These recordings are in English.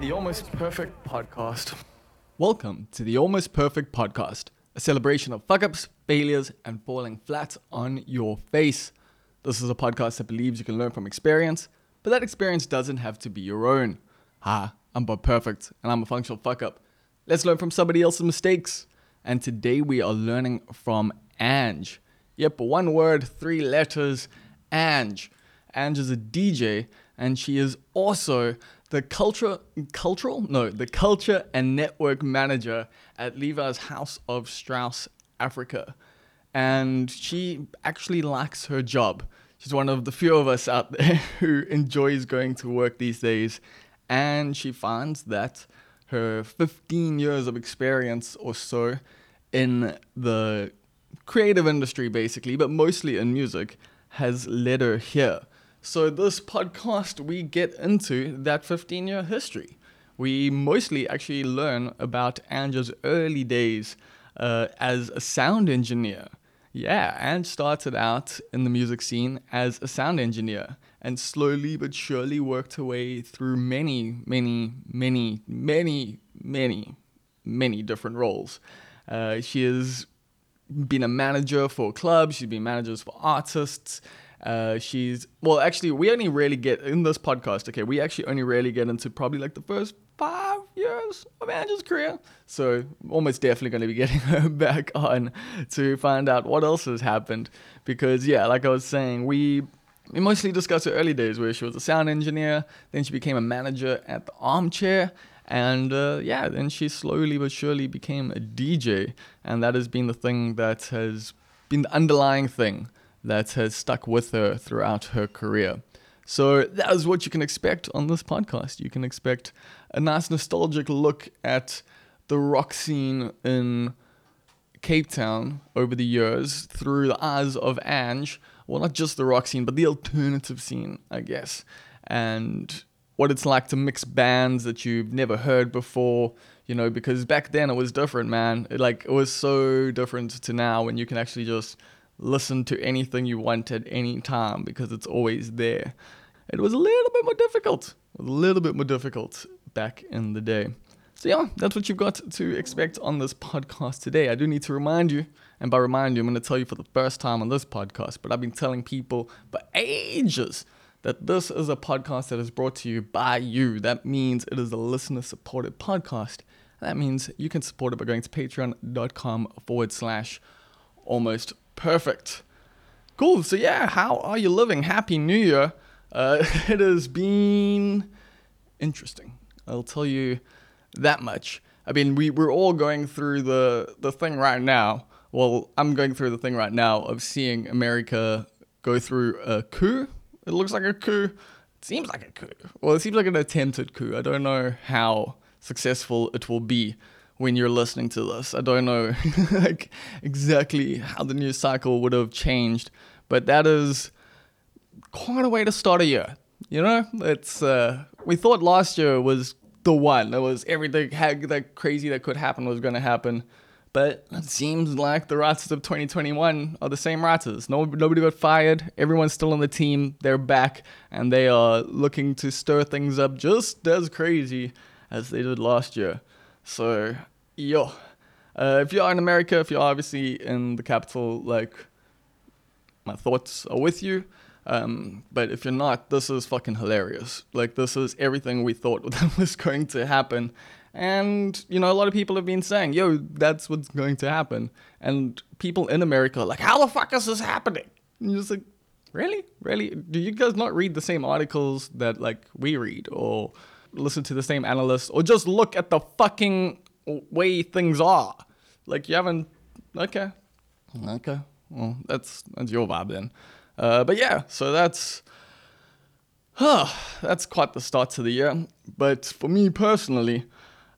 the Almost Perfect Podcast. Welcome to the Almost Perfect Podcast, a celebration of fuck ups, failures, and falling flat on your face. This is a podcast that believes you can learn from experience, but that experience doesn't have to be your own. Hi, I'm Bob Perfect, and I'm a functional fuck up. Let's learn from somebody else's mistakes. And today we are learning from ANG. Yep, one word, three letters, ANG. ANG is a DJ, and she is also the culture, cultural, no, the culture and network manager at Levi's Haus of Strauss Africa. And she actually likes her job. She's one of the few of us out there who enjoys going to work these days. And she finds that her 15 years of experience or so in the creative industry, basically, but mostly in music, has led her here. So, this podcast, we get into that 15 year history. We mostly actually learn about ANG's early days uh, as a sound engineer. Yeah, ANG started out in the music scene as a sound engineer and slowly but surely worked her way through many, many, many, many, many, many different roles. Uh, she has been a manager for clubs, she's been managers for artists. Uh, she's well, actually, we only really get in this podcast. Okay, we actually only really get into probably like the first five years of ANG's career. So almost definitely going to be getting her back on to find out what else has happened. Because yeah, like I was saying, we we mostly discussed her early days where she was a sound engineer, then she became a manager at the Armchair, and uh, yeah, then she slowly but surely became a DJ, and that has been the thing that has been the underlying thing that has stuck with her throughout her career. So that is what you can expect on this podcast. You can expect a nice nostalgic look at the rock scene in Cape Town over the years through the eyes of ANG. Well, not just the rock scene, but the alternative scene, I guess. And what it's like to mix bands that you've never heard before, you know, because back then it was different, man. It, like it was so different to now when you can actually just listen to anything you want at any time because it's always there. It was a little bit more difficult, a little bit more difficult back in the day. So, yeah, that's what you've got to expect on this podcast today. I do need to remind you, and by remind you, I'm going to tell you for the first time on this podcast, but I've been telling people for ages that this is a podcast that is brought to you by you. That means it is a listener supported podcast. That means you can support it by going to patreon.com forward slash almost perfect. Cool. So, yeah, how are you living? Happy New Year. Uh, it has been interesting. I'll tell you that much. I mean, we, we're all going through the, the thing right now. Well, I'm going through the thing right now of seeing America go through a coup. It looks like a coup. It seems like a coup. Well, it seems like an attempted coup. I don't know how successful it will be when you're listening to this. I don't know like exactly how the news cycle would have changed, but that is quite a way to start a year. You know, it's uh, we thought last year was the one. It was everything had that crazy that could happen was going to happen. But it seems like the writers of 2021 are the same writers. No, nobody got fired. Everyone's still on the team. They're back, and they are looking to stir things up just as crazy as they did last year. So, yo, uh, if you are in America, if you're obviously in the capital, like, my thoughts are with you. Um, but if you're not, this is fucking hilarious. Like, this is everything we thought was going to happen. And, you know, a lot of people have been saying, yo, that's what's going to happen. And people in America are like, how the fuck is this happening? And you're just like, really? Really? Do you guys not read the same articles that, like, we read? Or listen to the same analysts? Or just look at the fucking way things are? Like, you haven't. Okay. Okay. Well, that's, that's your vibe then. Uh, but yeah, so that's huh, that's quite the start to the year. But for me personally,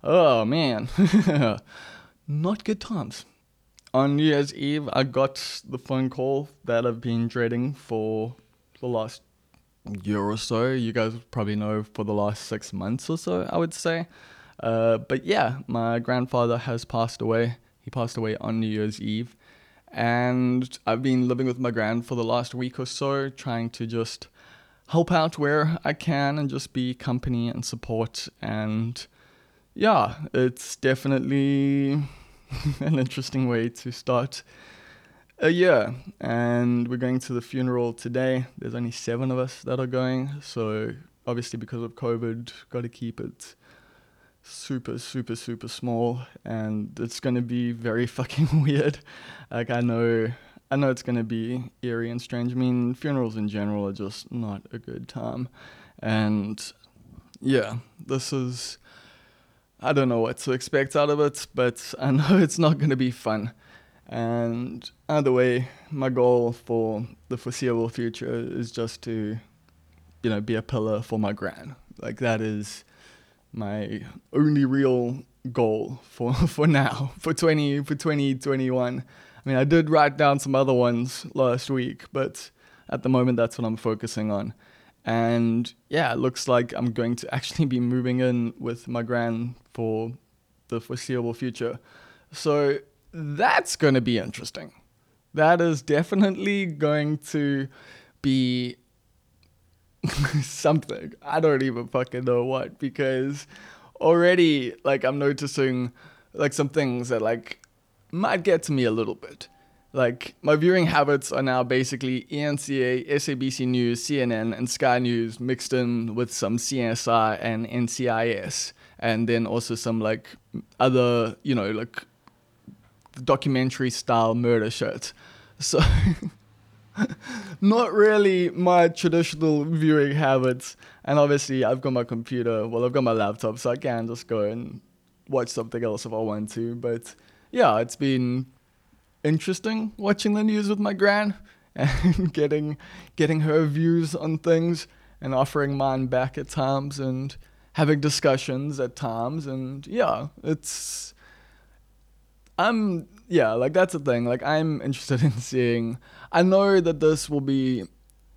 oh man, not good times. On New Year's Eve, I got the phone call that I've been dreading for the last year or so. You guys probably know for the last six months or so, I would say. Uh, but yeah, my grandfather has passed away. He passed away on New Year's Eve and I've been living with my grand for the last week or so, trying to just help out where I can and just be company and support. And yeah, it's definitely an interesting way to start a year. And we're going to the funeral today. There's only seven of us that are going. So obviously, because of COVID, got to keep it super, super, super small. And it's going to be very fucking weird. Like, I know I know it's going to be eerie and strange. I mean, funerals in general are just not a good time. And yeah, this is. I don't know what to expect out of it, but I know it's not going to be fun. And either way, my goal for the foreseeable future is just to, you know, be a pillar for my gran. Like that is my only real goal for for now for 20 for 2021 I mean, I did write down some other ones last week, but at the moment, that's what I'm focusing on. And yeah, it looks like I'm going to actually be moving in with my gran for the foreseeable future. So that's going to be interesting. That is definitely going to be something. I don't even fucking know what because already like I'm noticing like some things that like might get to me a little bit. Like, my viewing habits are now basically ENCA, SABC News, CNN, and Sky News mixed in with some CSI and NCIS. And then also some, like, other, you know, like documentary style murder shit. So, not really my traditional viewing habits. And obviously, I've got my computer, well, I've got my laptop, so I can just go and watch something else if I want to. But yeah, it's been interesting watching the news with my gran and getting getting her views on things and offering mine back at times and having discussions at times and yeah, it's I'm yeah, like that's the thing. Like I'm interested in seeing I know that this will be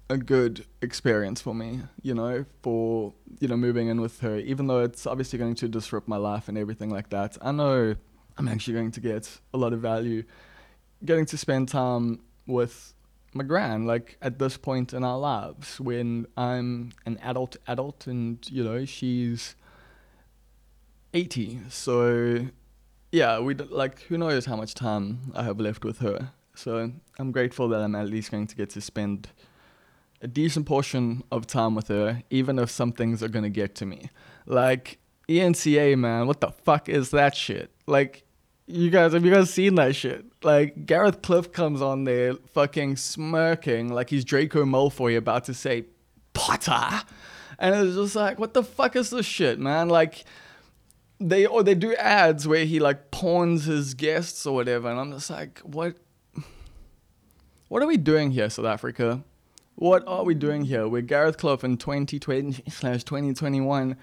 a good experience for me, you know, for you know moving in with her even though it's obviously going to disrupt my life and everything like that. I know I'm actually going to get a lot of value getting to spend time with my gran like at this point in our lives when I'm an adult adult and you know she's 80 so yeah we like who knows how much time I have left with her so I'm grateful that I'm at least going to get to spend a decent portion of time with her even if some things are going to get to me like ENCA man what the fuck is that shit like you guys, have you guys seen that shit? Like Gareth Cliff comes on there, fucking smirking like he's Draco Malfoy about to say Potter, and it's just like, what the fuck is this shit, man? Like they or they do ads where he like pawns his guests or whatever, and I'm just like, what? What are we doing here, South Africa? What are we doing here? We're Gareth Cliff in 2020 slash 2021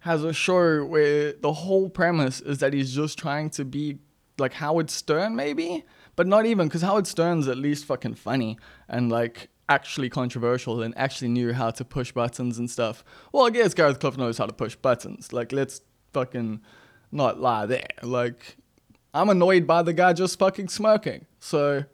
has a show where the whole premise is that he's just trying to be like Howard Stern maybe, but not even because Howard Stern's at least fucking funny and like actually controversial and actually knew how to push buttons and stuff. Well, I guess Gareth Cliff knows how to push buttons. Like, let's fucking not lie there. Like, I'm annoyed by the guy just fucking smoking. So,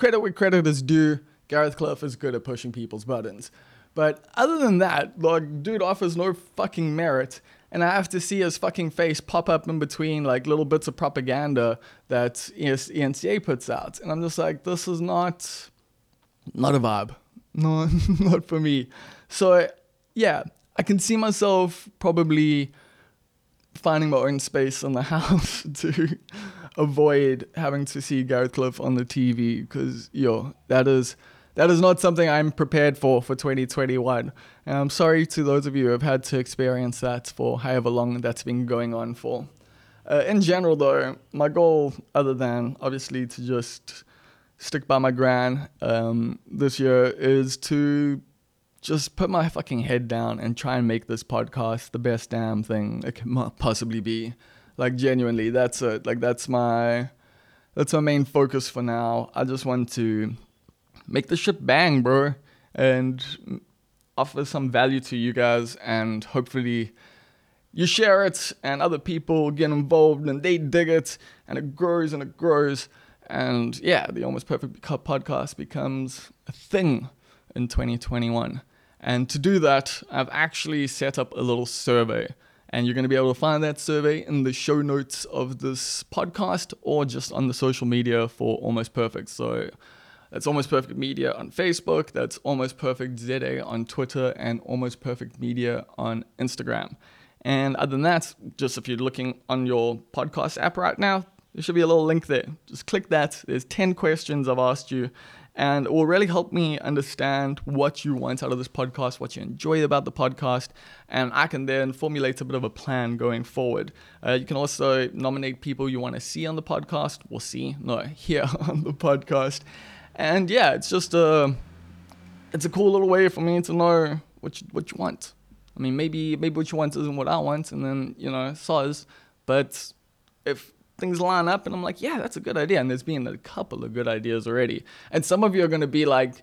credit where credit is due. Gareth Cliff is good at pushing people's buttons. But other than that, like, dude offers no fucking merit and I have to see his fucking face pop up in between like little bits of propaganda that ENCA puts out, and I'm just like, this is not, not a vibe, no, not for me. So yeah, I can see myself probably finding my own space in the house to avoid having to see Gareth Cliff on the TV because yo, that is that is not something I'm prepared for for 2021. And I'm sorry to those of you who have had to experience that for however long that's been going on for. Uh, in general, though, my goal, other than obviously to just stick by my gran um, this year, is to just put my fucking head down and try and make this podcast the best damn thing it can possibly be. Like genuinely, that's it. Like that's my that's my main focus for now. I just want to make the ship bang, bro, and offer some value to you guys, and hopefully you share it, and other people get involved, and they dig it, and it grows and it grows, and yeah, the Almost Perfect podcast becomes a thing in 2021. And to do that, I've actually set up a little survey. And you're going to be able to find that survey in the show notes of this podcast or just on the social media for Almost Perfect. So that's Almost Perfect Media on Facebook, that's Almost Perfect ZA on Twitter, and Almost Perfect Media on Instagram. And other than that, just if you're looking on your podcast app right now, there should be a little link there. Just click that. There's 10 questions I've asked you, and it will really help me understand what you want out of this podcast, what you enjoy about the podcast, and I can then formulate a bit of a plan going forward. Uh, you can also nominate people you want to see on the podcast. We'll see, no, here on the podcast. And yeah, it's just a, it's a cool little way for me to know what you, what you want. I mean, maybe maybe what you want isn't what I want, and then you know, soz. But if things line up, and I'm like, yeah, that's a good idea, and there's been a couple of good ideas already, and some of you are gonna be like,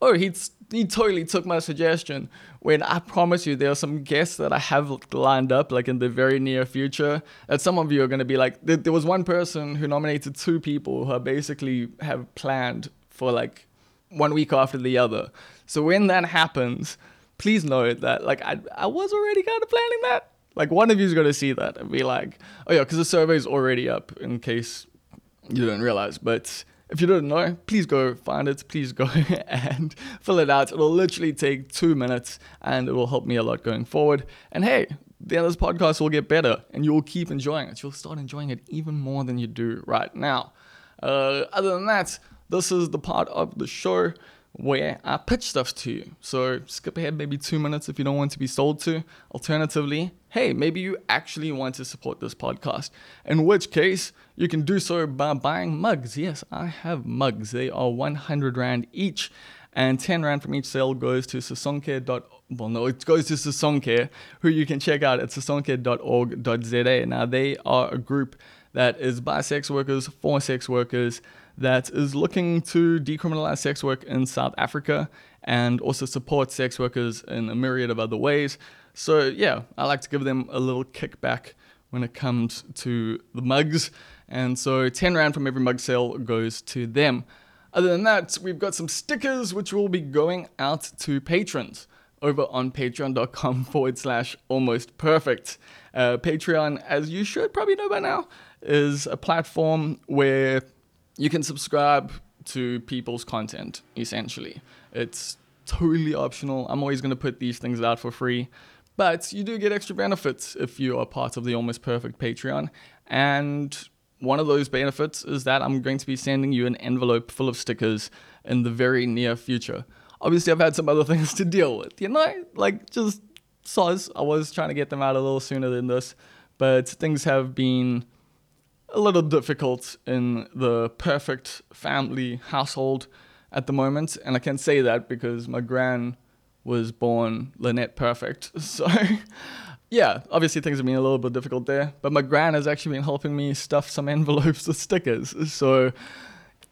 oh, he he totally took my suggestion. When I promise you, there are some guests that I have lined up, like in the very near future. That some of you are gonna be like, there, there was one person who nominated two people who basically have planned for like one week after the other. So when that happens please know that like I, I was already kind of planning that. Like one of you is going to see that and be like, oh yeah, because the survey is already up in case you didn't realize. But if you don't know, please go find it. Please go and fill it out. It'll literally take two minutes and it will help me a lot going forward. And hey, then this podcast will get better and you'll keep enjoying it. You'll start enjoying it even more than you do right now. Uh, other than that, this is the part of the show where I pitch stuff to you. So skip ahead maybe two minutes if you don't want to be sold to. Alternatively, hey, maybe you actually want to support this podcast, in which case you can do so by buying mugs. Yes, I have mugs. They are 100 Rand each, and 10 Rand from each sale goes to sisonke. Well, no, it goes to Sisonke, who you can check out at sisonke.org.za. Now, they are a group that is by sex workers, for sex workers, that is looking to decriminalize sex work in South Africa and also support sex workers in a myriad of other ways. So, yeah, I like to give them a little kickback when it comes to the mugs. And so, 10 Rand from every mug sale goes to them. Other than that, we've got some stickers which will be going out to patrons over on patreon.com forward slash almost perfect. Uh, Patreon, as you should probably know by now, is a platform where you can subscribe to people's content essentially. It's totally optional. I'm always going to put these things out for free, but you do get extra benefits if you are part of the Almost Perfect Patreon. And one of those benefits is that I'm going to be sending you an envelope full of stickers in the very near future. Obviously, I've had some other things to deal with, you know, like just soz. I was trying to get them out a little sooner than this, but things have been a little difficult in the perfect family household at the moment. And I can say that because my gran was born Lynette Perfect. So, yeah, obviously things have been a little bit difficult there. But my gran has actually been helping me stuff some envelopes with stickers. So,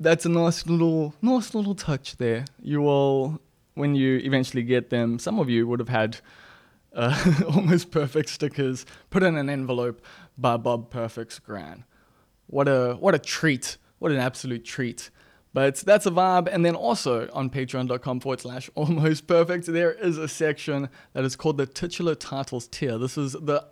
that's a nice little, nice little touch there. You will, when you eventually get them, some of you would have had uh, almost perfect stickers put in an envelope by Bob Perfect's gran what a what a treat. What an absolute treat. But that's a vibe. And then also on patreon.com forward slash almost perfect there is a section that is called the titular titles tier. This is the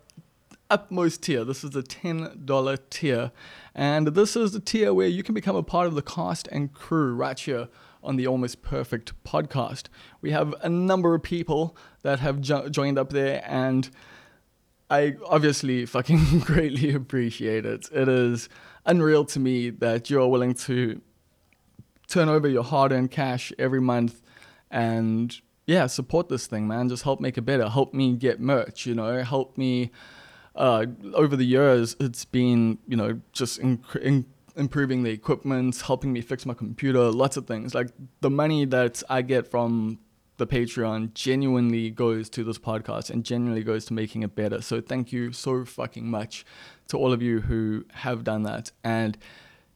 utmost tier. This is the $10 tier. And this is the tier where you can become a part of the cast and crew right here on the Almost Perfect podcast. We have a number of people that have jo- joined up there, and I obviously fucking greatly appreciate it. It is unreal to me that you're willing to turn over your hard earned cash every month and yeah, support this thing, man. Just help make it better. Help me get merch, you know, help me. Uh, over the years, it's been, you know, just in- improving the equipment, helping me fix my computer, lots of things. Like the money that I get from the Patreon genuinely goes to this podcast and genuinely goes to making it better. So thank you so fucking much to all of you who have done that. And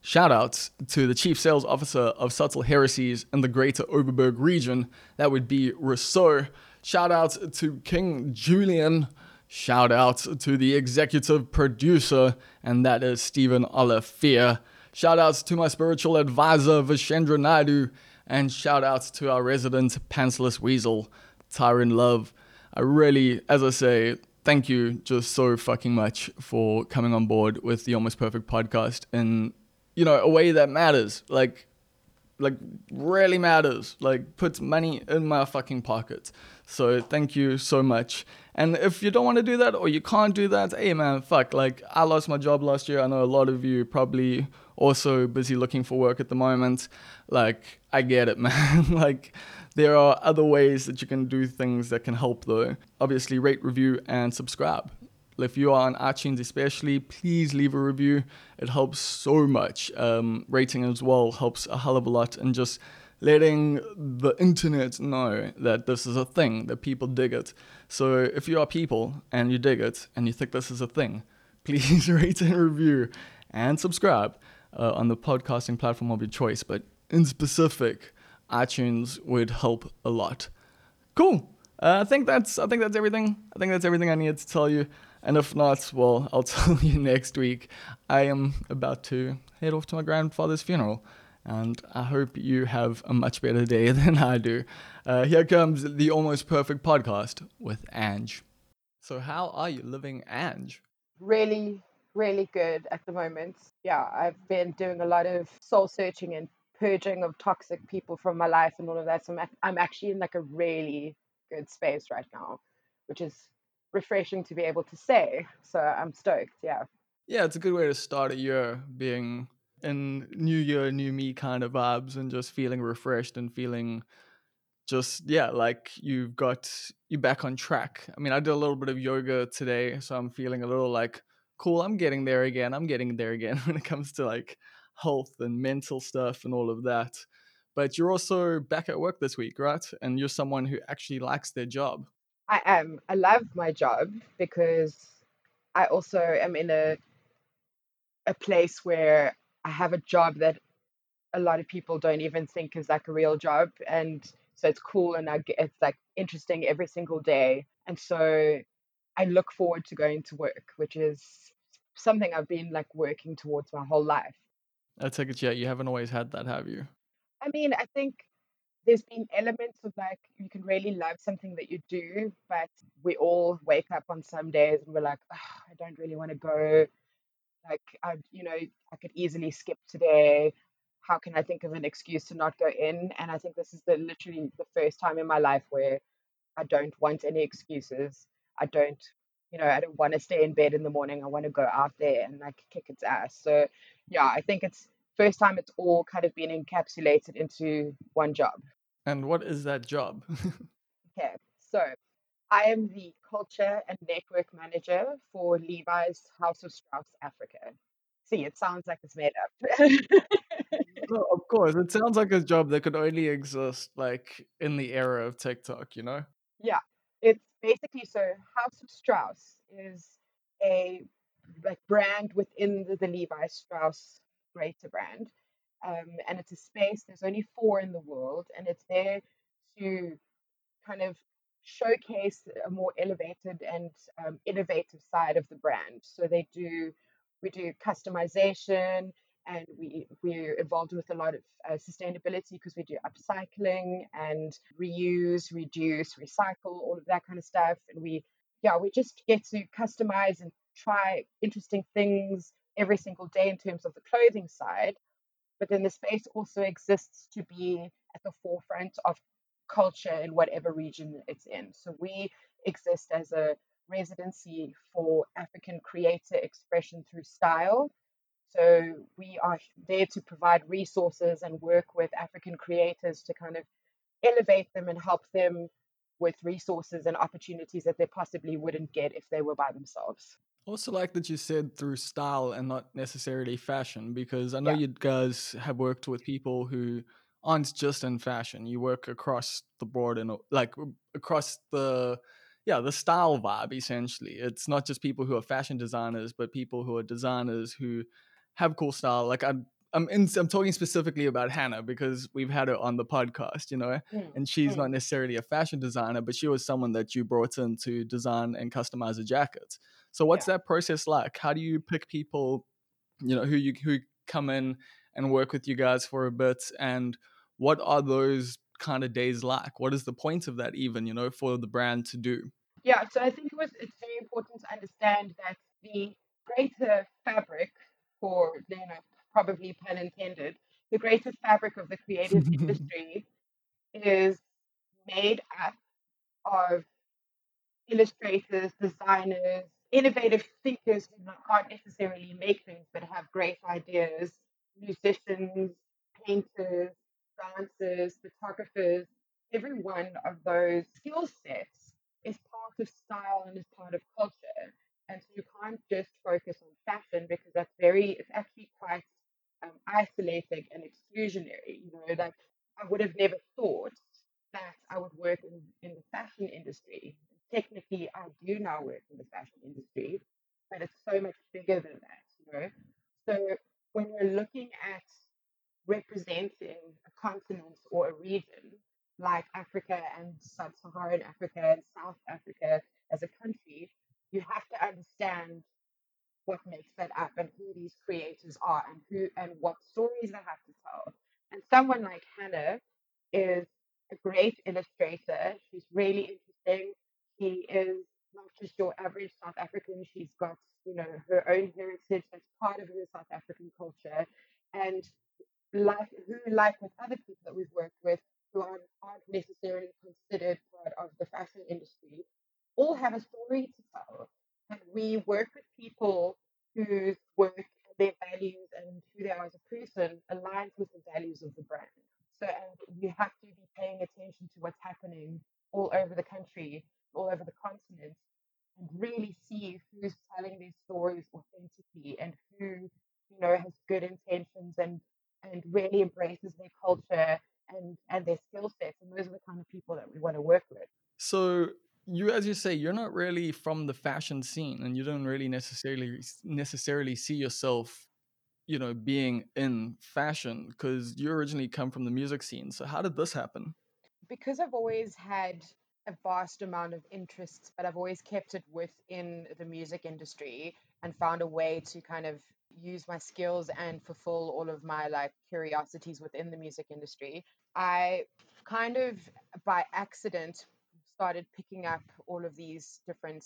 shout outs to the Chief Sales Officer of Subtle Heresies in the Greater Overberg region. That would be Rousseau. Shout out to King Julian. Shout out to the executive producer, and that is Stephen Olivier. Shout outs to my spiritual advisor, Vishendra Naidu. And shout outs to our resident pantsless weasel, Tyron Love. I really, as I say, thank you just so fucking much for coming on board with the Almost Perfect podcast in, you know, a way that matters. Like, like really matters. Like puts money in my fucking pocket. So thank you so much. And if you don't want to do that or you can't do that, hey man, fuck. Like I lost my job last year. I know a lot of you probably also busy looking for work at the moment. Like I get it, man. like there are other ways that you can do things that can help, though. Obviously, rate, review, and subscribe. If you are on iTunes, especially, please leave a review. It helps so much. Um, rating as well helps a hell of a lot, and just letting the internet know that this is a thing, that people dig it. So if you are people and you dig it and you think this is a thing, please rate and review and subscribe uh, on the podcasting platform of your choice. But in specific, iTunes would help a lot. Cool. Uh, I think that's I think that's everything. I think that's everything I needed to tell you. And if not, well, I'll tell you next week. I am about to head off to my grandfather's funeral, and I hope you have a much better day than I do. Uh, here comes the Almost Perfect podcast with ANG. So, how are you living, ANG? Really, really good at the moment. Yeah, I've been doing a lot of soul searching and purging of toxic people from my life and all of that. So I'm, I'm actually in like a really good space right now, which is refreshing to be able to say. So I'm stoked. Yeah. Yeah, it's a good way to start a year being in new year, new me kind of vibes and just feeling refreshed and feeling just yeah like you've got you back on track i mean i did a little bit of yoga today so i'm feeling a little like cool i'm getting there again i'm getting there again when it comes to like health and mental stuff and all of that. But you're also back at work this week, right? And you're someone who actually likes their job. I am. I love my job because I also am in a a place where I have a job that a lot of people don't even think is like a real job and so it's cool and I get, it's like interesting every single day and so I look forward to going to work which is something I've been like working towards my whole life I take it, yeah, you haven't always had that, have you? I mean, I think there's been elements of like you can really love something that you do, but we all wake up on some days and we're like, oh, I don't really want to go. Like, I, you know, I could easily skip today. How can I think of an excuse to not go in? And I think this is the literally the first time in my life where I don't want any excuses. I don't, you know, I don't want to stay in bed in the morning. I want to go out there and like kick its ass. So yeah, I think it's first time it's all kind of been encapsulated into one job. And what is that job? okay, so I am the culture and network manager for Levi's Haus of Strauss Africa. See, it sounds like it's made up. no, of course, it sounds like a job that could only exist like in the era of TikTok, you know? Yeah, it's basically so Haus of Strauss is a like brand within the, the Levi Strauss greater brand. Um, and it's a space, there's only four in the world, and it's there to kind of showcase a more elevated and um, innovative side of the brand. So they do, we do customization, and we we're involved with a lot of uh, sustainability because we do upcycling and reuse, reduce, recycle, all of that kind of stuff. And we yeah, we just get to customize and try interesting things every single day in terms of the clothing side. But then the space also exists to be at the forefront of culture in whatever region it's in. So we exist as a residency for African creator expression through style. So we are there to provide resources and work with African creators to kind of elevate them and help them with resources and opportunities that they possibly wouldn't get if they were by themselves. Also, like that you said through style and not necessarily fashion, because I know yeah. you guys have worked with people who aren't just in fashion. You work across the board and like across the yeah the style vibe. Essentially, it's not just people who are fashion designers, but people who are designers who have cool style. Like I'm I'm in, I'm talking specifically about Hannah because we've had her on the podcast, you know, mm. and she's mm. not necessarily a fashion designer, but she was someone that you brought in to design and customize a jacket. So what's yeah. that process like? How do you pick people, you know, who you who come in and work with you guys for a bit, and what are those kind of days like? What is the point of that, even, you know, for the brand to do? Yeah, so I think it was it's very important to understand that the greater fabric, for you know, probably pun intended, the greatest fabric of the creative industry is made up of illustrators, designers, innovative thinkers who can't necessarily make things but have great ideas, musicians, painters, dancers, photographers, every one of those skill sets is part of style and is part of culture. And so you can't just focus on fashion because that's very, it's actually quite um, isolating and exclusionary. You know, like I would have never thought that I would work in, in the fashion industry. Technically, I do now work in the fashion industry, but it's so much bigger than that, you know. So when you're looking at representing a continent or a region like Africa and sub-Saharan Africa and South Africa as a country, you have to understand what makes that up and who these creators are and who and what stories they have to tell. And someone like Hannah is a great illustrator. She's really interesting. She is not just your average South African. She's got, you know, her own heritage that's part of her South African culture. And like who, like with other people that we've worked with, who aren't, aren't necessarily considered part of the fashion industry, all have a story to tell. And we work with people whose work their values and who they are as a person aligns with the values of the brand. So and you have to be paying attention to what's happening all over the country, all over the continent, and really see who's telling these stories authentically and who, you know, has good intentions and and really embraces their culture and and their skill sets. And those are the kind of people that we want to work with. So you as you say you're not really from the fashion scene and you don't really necessarily necessarily see yourself you know being in fashion because you originally come from the music scene. So how did this happen? Because i've always had a vast amount of interests but i've always kept it within the music industry and found a way to kind of use my skills and fulfill all of my like curiosities within the music industry. I kind of by accident started picking up all of these different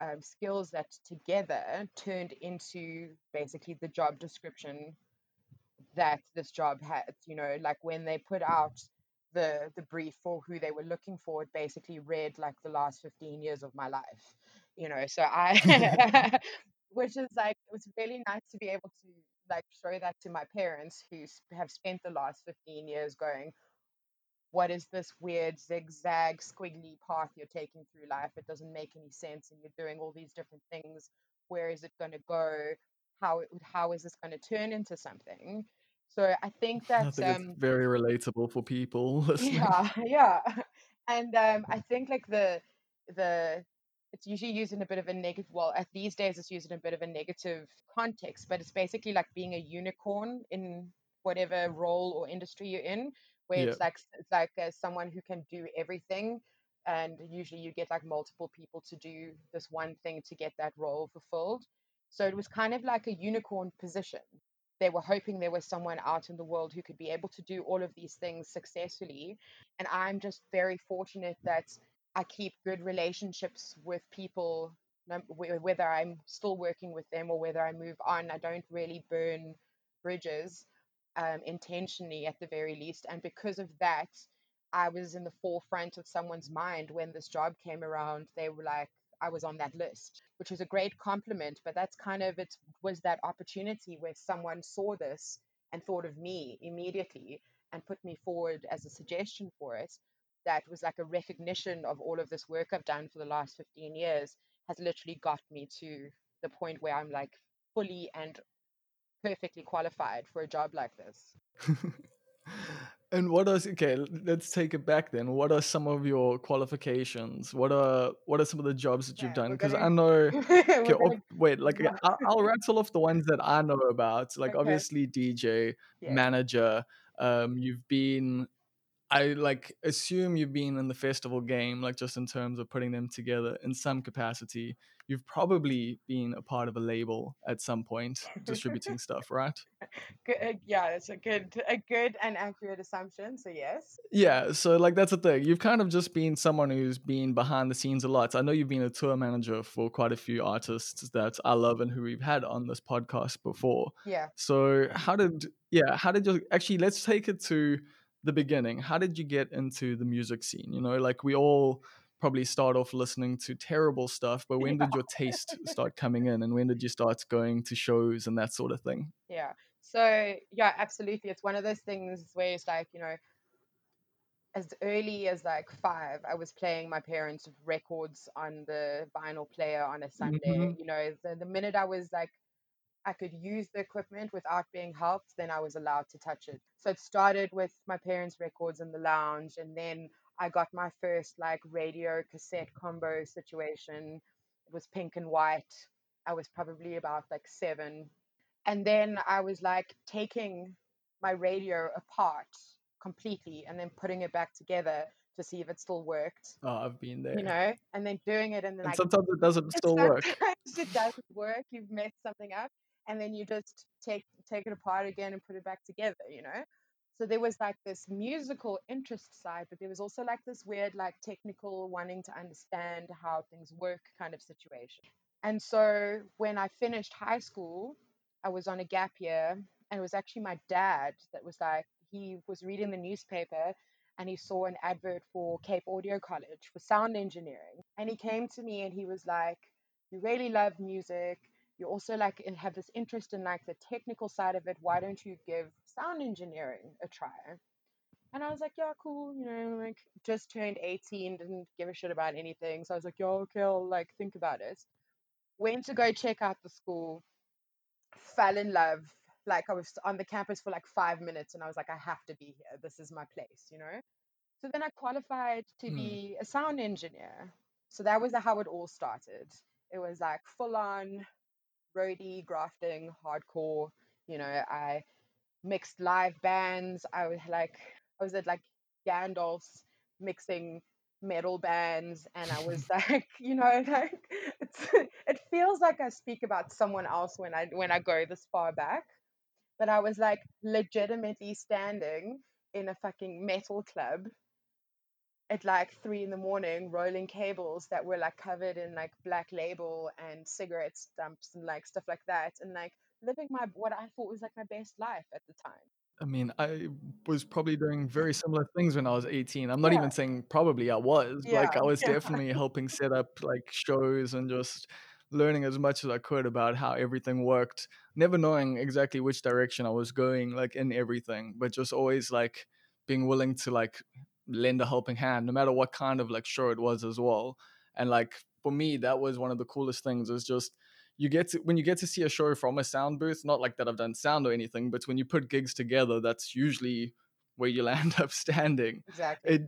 um, skills that together turned into basically the job description that this job had. You know, like when they put out the the brief for who they were looking for, it basically read like the last 15 years of my life. You know, so I, which is like it was really nice to be able to like show that to my parents who have spent the last 15 years going what is this weird zigzag squiggly path you're taking through life? It doesn't make any sense and you're doing all these different things. Where is it going to go? How how is this going to turn into something? So i think that I think um, very relatable for people listening. yeah yeah. And um, i think like the the it's usually used in a bit of a negative well at these days it's used in a bit of a negative context but it's basically like being a unicorn in whatever role or industry you're in where yeah. it's like it's like uh, someone who can do everything and usually you get like multiple people to do this one thing to get that role fulfilled. So it was kind of like a unicorn position. They were hoping there was someone out in the world who could be able to do all of these things successfully and i'm just very fortunate that i keep good relationships with people whether i'm still working with them or whether i move on i don't really burn bridges um, intentionally at the very least. And because of that, I was in the forefront of someone's mind when this job came around. They were like, I was on that list, which was a great compliment. But that's kind of it was that opportunity where someone saw this and thought of me immediately and put me forward as a suggestion for it. That was like a recognition of all of this work I've done for the last 15 years has literally got me to the point where I'm like fully and perfectly qualified for a job like this. and what are okay? Let's take it back then. What are some of your qualifications? What are what are some of the jobs that you've yeah, done? Because I know. Okay, oh, wait, like I'll, I'll, rattle off the ones that I know about. Like okay. obviously DJ, yeah. manager. Um, you've been I like assume you've been in the festival game, like just in terms of putting them together in some capacity. You've probably been a part of a label at some point, distributing stuff, right? Good, uh, yeah, that's a good, a good and accurate assumption. So yes. Yeah, so like that's the thing. You've kind of just been someone who's been behind the scenes a lot. I know you've been a tour manager for quite a few artists that I love and who we've had on this podcast before. Yeah. So how did yeah, how did you actually let's take it to the beginning. How did you get into the music scene? You know, like we all probably start off listening to terrible stuff, but when Yeah. did your taste start coming in and when did you start going to shows and that sort of thing? Yeah. So yeah, absolutely. It's one of those things where it's like, you know, as early as like five, I was playing my parents' records on the vinyl player on a Sunday. Mhm. You know, the, the minute I was like, I could use the equipment without being helped, then I was allowed to touch it. So it started with my parents' records in the lounge, and then I got my first like radio cassette combo situation. It was pink and white. I was probably about like seven. And then I was like taking my radio apart completely and then putting it back together to see if it still worked, Oh, I've been there. you know, and then doing it and then and like sometimes it doesn't still work. sometimes it doesn't work. You've messed something up, and then you just take take it apart again and put it back together. You know. So there was like this musical interest side, but there was also like this weird, like technical wanting to understand how things work kind of situation. And so when I finished high school, I was on a gap year, and it was actually my dad that was like, he was reading the newspaper and he saw an advert for Cape Audio College for sound engineering. And he came to me and he was like, You really love music. You also like have this interest in like the technical side of it. Why don't you give sound engineering a try? And I was like, Yeah, cool. You know, like just turned 18, didn't give a shit about anything. So I was like, Yeah, okay, I'll like think about it. Went to go check out the school, fell in love. Like I was on the campus for like five minutes and I was like, I have to be here. This is my place, you know? So then I qualified to Hmm. be a sound engineer. So that was how it all started. It was like full on roadie, grafting, hardcore. You know, I mixed live bands. I was like, I was at like Gandalf's mixing metal bands, and I was like, you know, like it feels like I speak about someone else when I when I go this far back. But I was like legitimately standing in a fucking metal club at like three in the morning rolling cables that were like covered in like black label and cigarette stumps and like stuff like that and like living my what I thought was like my best life at the time. I mean, I was probably doing very similar things when I was 18. I'm not Yeah. even saying probably I was. Like I was yeah. definitely helping set up like shows and just learning as much as I could about how everything worked, never knowing exactly which direction I was going like in everything, but just always like being willing to like lend a helping hand no matter what kind of like show it was as well. And like for me that was one of the coolest things is just you get to when you get to see a show from a sound booth not like that i've done sound or anything but when you put gigs together that's usually where you'll end up standing Exactly. it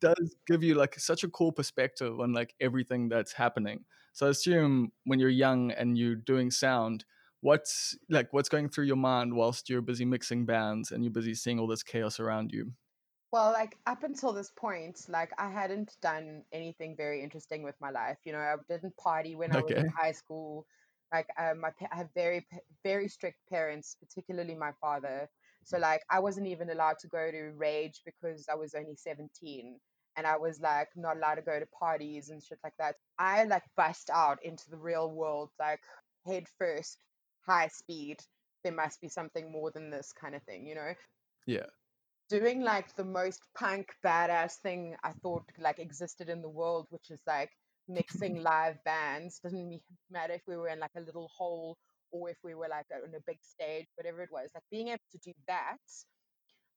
does give you like such a cool perspective on like everything that's happening so i assume when you're young and you're doing sound what's like what's going through your mind whilst you're busy mixing bands and you're busy seeing all this chaos around you Well, like up until this point, like I hadn't done anything very interesting with my life. You know, I didn't party when I was in high school. Like um, my I have very very strict parents, particularly my father. So like I wasn't even allowed to go to rage because I was only 17 and I was like not allowed to go to parties and shit like that. I like bust out into the real world like head first, high speed. There must be something more than this kind of thing, you know? yeah doing like the most punk badass thing I thought like existed in the world, which is like mixing live bands. Doesn't matter if we were in like a little hole or if we were like on a big stage, whatever it was. Like being able to do that,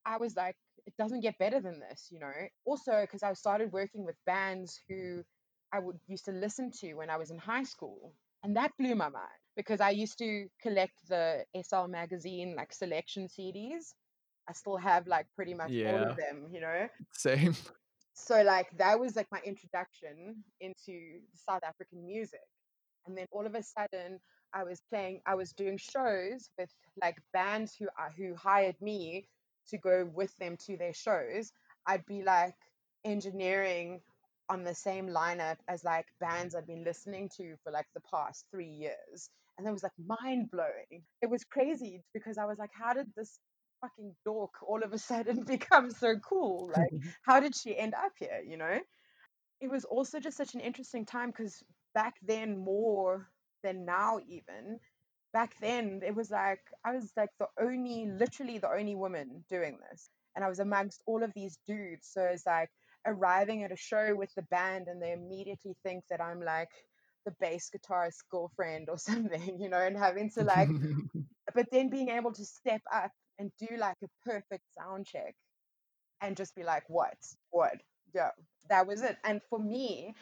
I was like, it doesn't get better than this, you know. Also, because I started working with bands who I would used to listen to when I was in high school, and that blew my mind because I used to collect the SL magazine like selection CDs. I still have like pretty much all of them, you know. same So like that was like my introduction into South African music. And then all of a sudden I was playing I was doing shows with like bands who uh, who hired me to go with them to their shows. I'd be like engineering on the same lineup as like bands I'd been listening to for like the past three years. And it was like mind blowing. It was crazy because I was like, how did this fucking dork all of a sudden become so cool? Like, how did she end up here? You know? It was also just such an interesting time because back then, more than now, even back then, it was like I was like the only, literally the only woman doing this. And I was amongst all of these dudes. So it's like, arriving at a show with the band and they immediately think that I'm like the bass guitarist girlfriend or something, you know, and having to like, but then being able to step up and do like a perfect sound check and just be like, what, what, yeah, that was it. And for me,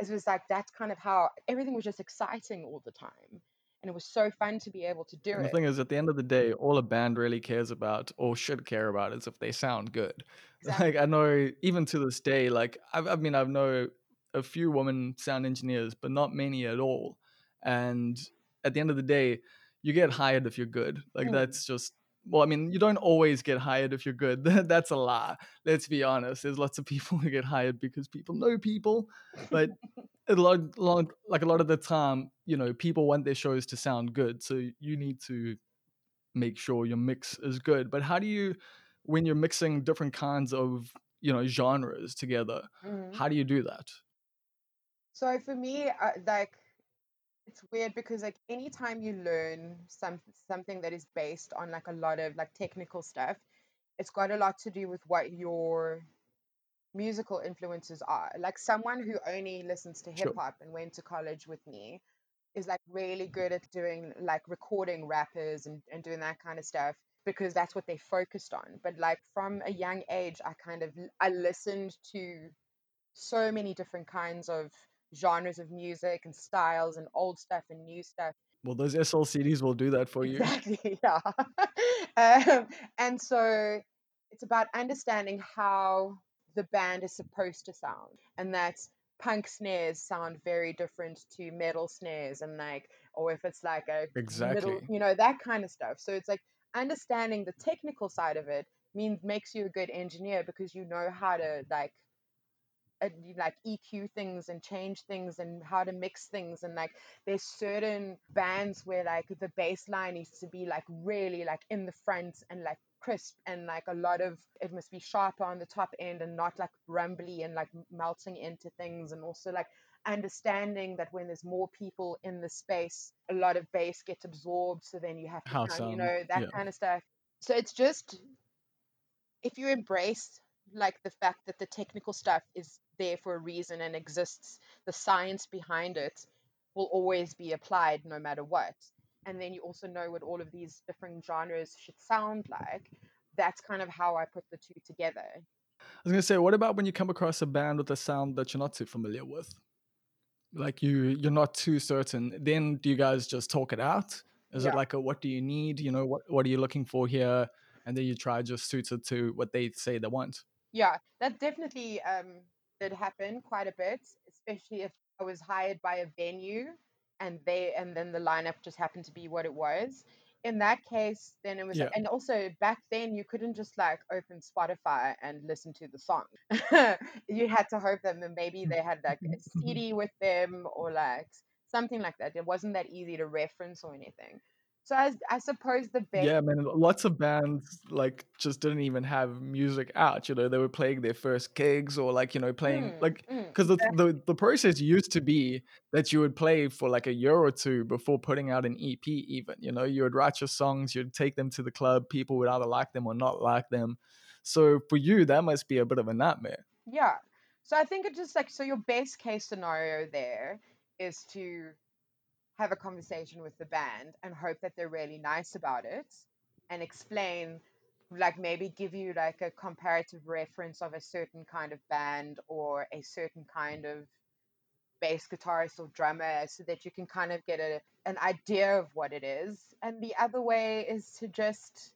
it was like that's kind of how everything was just exciting all the time and it was so fun to be able to do and it. the thing is, at the end of the day, all a band really cares about or should care about is if they sound good. Exactly. Like I know, even to this day, like I've, I mean, I've know a few women sound engineers, but not many at all. And at the end of the day, you get hired if you're good. Like mm. that's just well, I mean, you don't always get hired if you're good. That's a lie. Let's be honest. There's lots of people who get hired because people know people, but a lot, lot, like a lot of the time, you know, people want their shows to sound good. So you need to make sure your mix is good. But how do you, when you're mixing different kinds of, you know, genres together, mm-hmm. how do you do that? So for me, uh, like it's weird because like anytime you learn some something that is based on like a lot of like technical stuff, it's got a lot to do with what your musical influences are. Like someone who only listens to hip hop sure. and went to college with me is like really good at doing like recording rappers and, and doing that kind of stuff because that's what they focused on. But like from a young age I kind of I listened to so many different kinds of genres of music and styles and old stuff and new stuff. Well, those SLCDs will do that for you. Exactly, yeah. um, and so it's about understanding how the band is supposed to sound, and that's punk snares sound very different to metal snares, and like, or if it's like a exactly, middle, you know, that kind of stuff. So it's like understanding the technical side of it means makes you a good engineer because you know how to like like EQ things and change things and how to mix things and like there's certain bands where like the bass line needs to be like really like in the front and like crisp and like a lot of it must be sharper on the top end and not like rumbly and like melting into things and also like understanding that when there's more people in the space a lot of bass gets absorbed so then you have to kind, you know that yeah. kind of stuff so it's just if you embrace like the fact that the technical stuff is there for a reason and exists, the science behind it will always be applied no matter what. And then you also know what all of these different genres should sound like. That's kind of how I put the two together. I was gonna say, what about when you come across a band with a sound that you're not too familiar with? Like you, you're not too certain. Then do you guys just talk it out? Is yeah. it like a what do you need? You know, what what are you looking for here? And then you try just suit it to what they say they want. Yeah, that definitely um, did happen quite a bit, especially if I was hired by a venue and they and then the lineup just happened to be what it was. In that case, then it was, yeah. and also back then you couldn't just like open Spotify and listen to the song. you had to hope that maybe they had like a CD with them or like something like that. It wasn't that easy to reference or anything. So I, I suppose the best. Yeah, man. Lots of bands like just didn't even have music out. You know, they were playing their first gigs or like you know playing mm, like because mm, the, the the process used to be that you would play for like a year or two before putting out an EP. Even you know, you would write your songs, you'd take them to the club. People would either like them or not like them. So for you, that must be a bit of a nightmare. Yeah. So I think it just like so your best case scenario there is to have a conversation with the band and hope that they're really nice about it and explain like maybe give you like a comparative reference of a certain kind of band or a certain kind of bass guitarist or drummer so that you can kind of get a, an idea of what it is and the other way is to just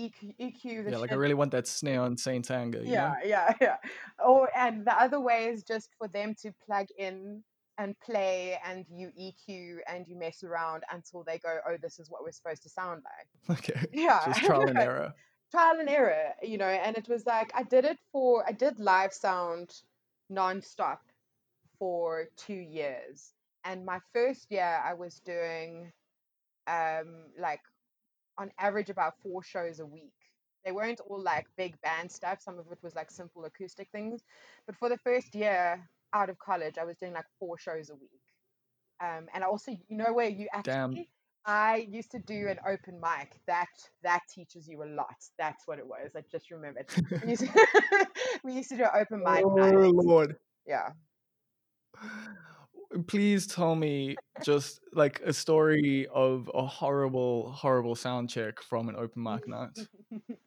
EQ, EQ the yeah, like I really want that snare on Saint Anger. Yeah, yeah, yeah. Or and the other way is just for them to plug in and play and you EQ and you mess around until they go, oh, this is what we're supposed to sound like. Okay. Yeah. Just trial and error. trial and error, you know, and it was like I did it for I did live sound nonstop for two years. And my first year I was doing um like on average about four shows a week. They weren't all like big band stuff. Some of it was like simple acoustic things. But for the first year out of college, I was doing like four shows a week. Um, and I also, you know, where you actually, Damn. I used to do an open mic. That that teaches you a lot. That's what it was. I just remembered. We used to, we used to do an open mic Oh night. lord. Yeah. Please tell me just like a story of a horrible, horrible sound check from an open mic night.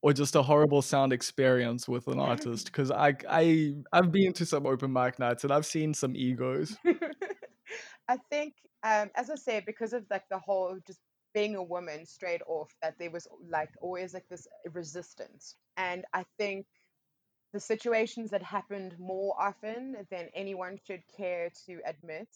Or just a horrible sound experience with an artist. Because I I I've been to some open mic nights and I've seen some egos. I think, um, as I said, because of like the whole just being a woman straight off, that there was like always like this resistance. And I think the situations that happened more often than anyone should care to admit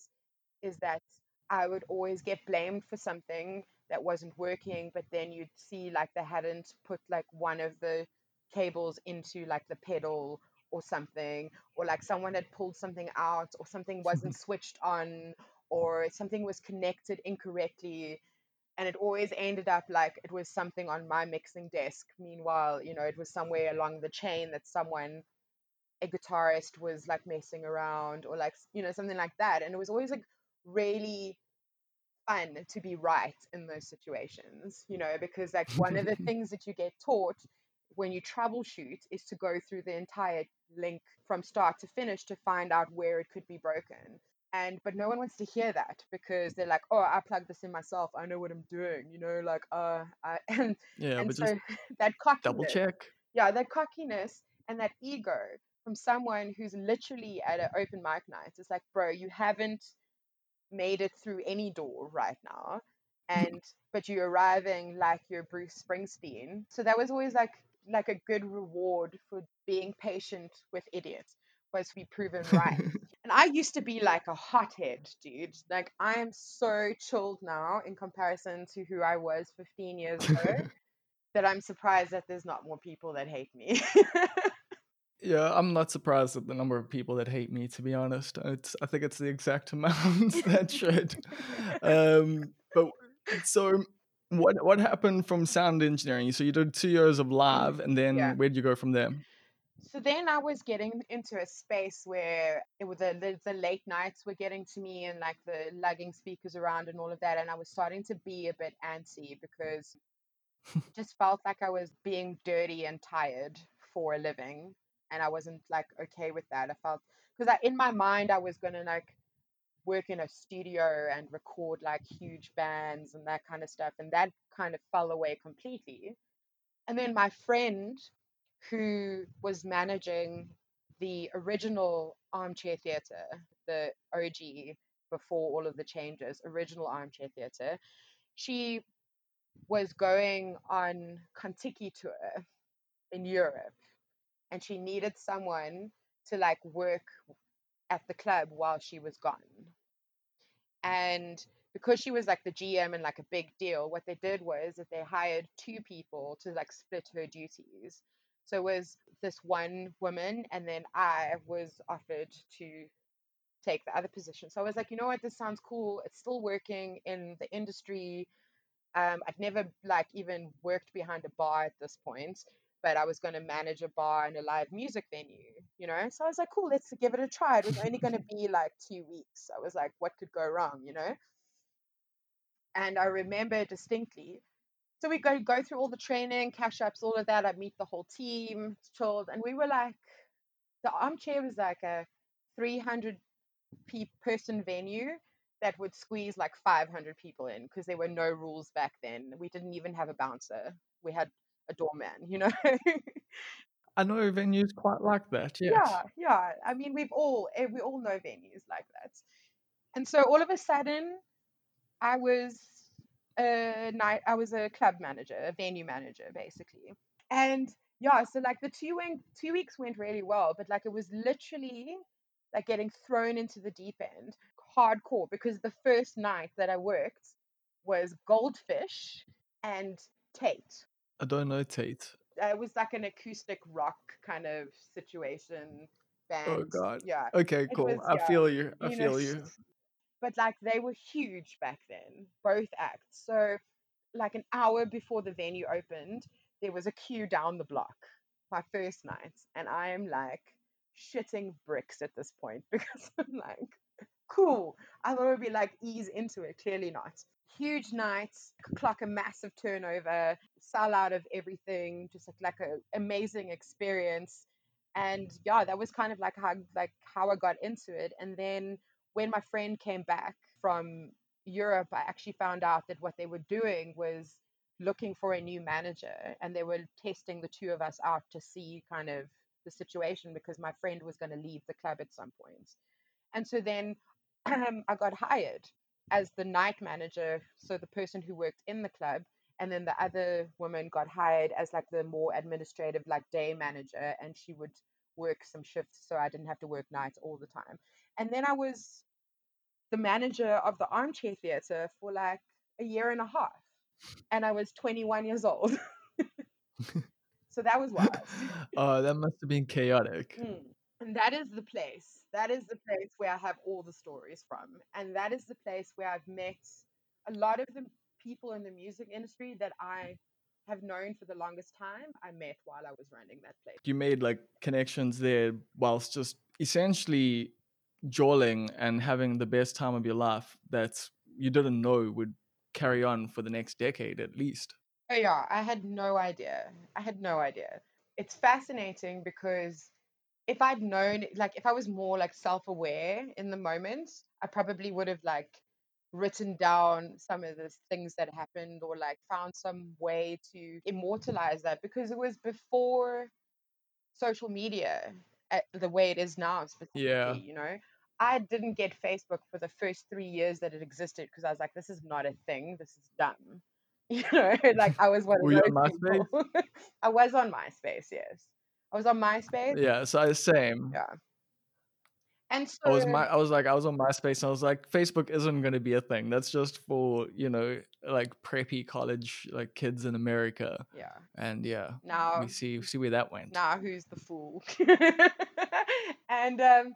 is that I would always get blamed for something that wasn't working, but then you'd see like they hadn't put like one of the cables into like the pedal or something, or like someone had pulled something out, or something wasn't switched on, or something was connected incorrectly. And it always ended up like it was something on my mixing desk. Meanwhile, you know, it was somewhere along the chain that someone, a guitarist, was like messing around, or like, you know, something like that. And it was always like really fun to be right in those situations, you know, because like one of the things that you get taught when you troubleshoot is to go through the entire link from start to finish to find out where it could be broken. And but no one wants to hear that because they're like, oh, I plugged this in myself. I know what I'm doing, you know, like uh, I, and Yeah, and but so just that double check. yeah, that cockiness and that ego from someone who's literally at an open mic night. It's like, bro, you haven't made it through any door right now and but you're arriving like you're Bruce Springsteen. So that was always like like a good reward for being patient with idiots was to be proven right. and I used to be like a hothead, dude. Like I am so chilled now in comparison to who I was 15 years ago that I'm surprised that there's not more people that hate me. Yeah, I'm not surprised at the number of people that hate me. To be honest, it's I think it's the exact amount that should. Um, but so what what happened from sound engineering? So you did two years of live, and then Yeah. where'd you go from there? So then I was getting into a space where it was the, the the late nights were getting to me and like the lugging speakers around and all of that, and I was starting to be a bit antsy because it just felt like I was being dirty and tired for a living, and I wasn't like okay with that. I felt because I, in my mind I was gonna like work in a studio and record like huge bands and that kind of stuff, and that kind of fell away completely. And then my friend who was managing the original armchair theatre, the OG before all of the changes, original armchair theatre, she was going on Contiki tour in Europe and she needed someone to like work at the club while she was gone. And because she was like the GM and like a big deal, what they did was that they hired two people to like split her duties. So it was this one woman, and then I was offered to take the other position. So I was like, you know what, this sounds cool. It's still working in the industry. Um, I'd never like even worked behind a bar at this point, but I was going to manage a bar and a live music venue, you know. So I was like, cool, let's give it a try. It was only going to be like two weeks. I was like, what could go wrong, you know? And I remember distinctly. So we go go through all the training, cash ups, all of that. I meet the whole team, chilled, and we were like, the armchair was like a 300 pe- person venue that would squeeze like 500 people in because there were no rules back then. We didn't even have a bouncer. We had a doorman, you know. I know venues quite like that. Yes. yeah, yeah. I mean, we've all eh, we all know venues like that. And so all of a sudden, I was a night. I was a club manager, a venue manager, basically. And yeah, so like the two went, two weeks went really well, but like it was literally like getting thrown into the deep end, hardcore. Because the first night that I worked was Goldfish and Tate. I don't know Tate. It was like an acoustic rock kind of situation oh, band. Oh god. Yeah. Okay, cool. was, I yeah, feel you. I you know, feel you. but like they were huge back then, both acts. So like an hour before the venue opened, there was a queue down the block. My first night, and I am like shitting bricks at this point because I'm like, cool. I thought it would be like ease into it. Clearly not. Huge nights, clock a massive turnover, sell out of everything, just like, like an amazing experience. And yeah, that was kind of like how like how I got into it. And then when my friend came back from Europe, I actually found out that what they were doing was looking for a new manager and they were testing the two of us out to see kind of the situation because my friend was going to leave the club at some point. And so then um, I got hired as the night manager, so the person who worked in the club, and then the other woman got hired as like the more administrative, like day manager, and she would work some shifts so I didn't have to work nights all the time. And then I was the manager of the armchair theater for like a year and a half, and I was 21 years old. so that was wild. Oh, that must have been chaotic. Mm. And that is the place. That is the place where I have all the stories from. And that is the place where I've met a lot of the people in the music industry that I have known for the longest time. I met while I was running that place. You made like connections there whilst just essentially jolling and having the best time of your life that you didn't know would carry on for the next decade at least. Oh, yeah. I had no idea. I had no idea. It's fascinating because if I'd known, like, if I was more like self aware in the moment, I probably would have like written down some of the things that happened or like found some way to immortalize that because it was before social media the way it is now specifically Yeah. you know? I didn't get facebook for the first three years that it existed because i was like this is not a thing. This is dumb. You know? Like i was one of Were you those on people. I was on myspace yes i was on myspace Yeah, so I same. yeah and so I was my I was like I was on MySpace and I was like Facebook isn't going to be a thing. That's just for, you know, like preppy college like kids in America. yeah And yeah, now we see see where that went. now who's the fool and um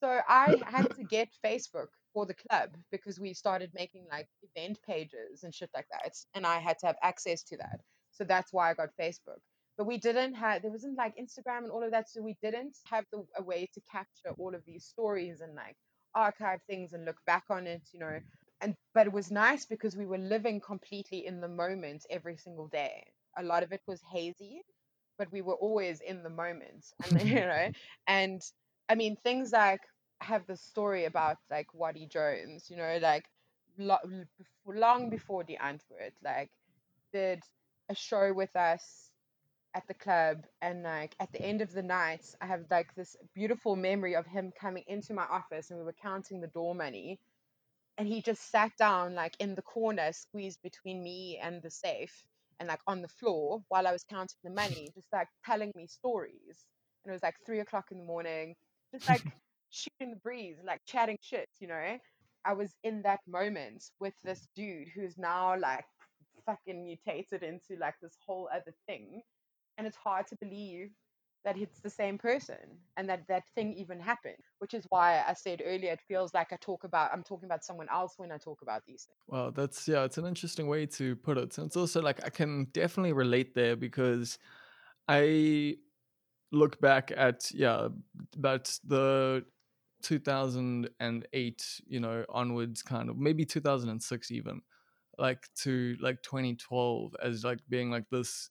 so i had to get facebook for the club because we started making like event pages and shit like that and i had to have access to that so that's why i got facebook but we didn't have there wasn't like instagram and all of that so we didn't have the, a way to capture all of these stories and like archive things and look back on it you know and but it was nice because we were living completely in the moment every single day. A lot of it was hazy but we were always in the moment and you know and i mean things like have the story about like waddy jones you know like lo- long before Die Antwoord like did a show with us at the club and like at the end of the night i have like this beautiful memory of him coming into my office and we were counting the door money. And he just sat down like in the corner squeezed between me and the safe and like on the floor while i was counting the money just like telling me stories. And it was like three o'clock in the morning just like shooting the breeze like chatting shit you know? I was in that moment with this dude who's now like fucking mutated into like this whole other thing and it's hard to believe that it's the same person and that that thing even happened which is why i said earlier it feels like i talk about i'm talking about someone else when i talk about these things Well, that's yeah, it's an interesting way to put it. And it's also like I can definitely relate there because I look back at yeah, about the 2008, you know, onwards kind of maybe 2006 even like to like 2012 as like being like this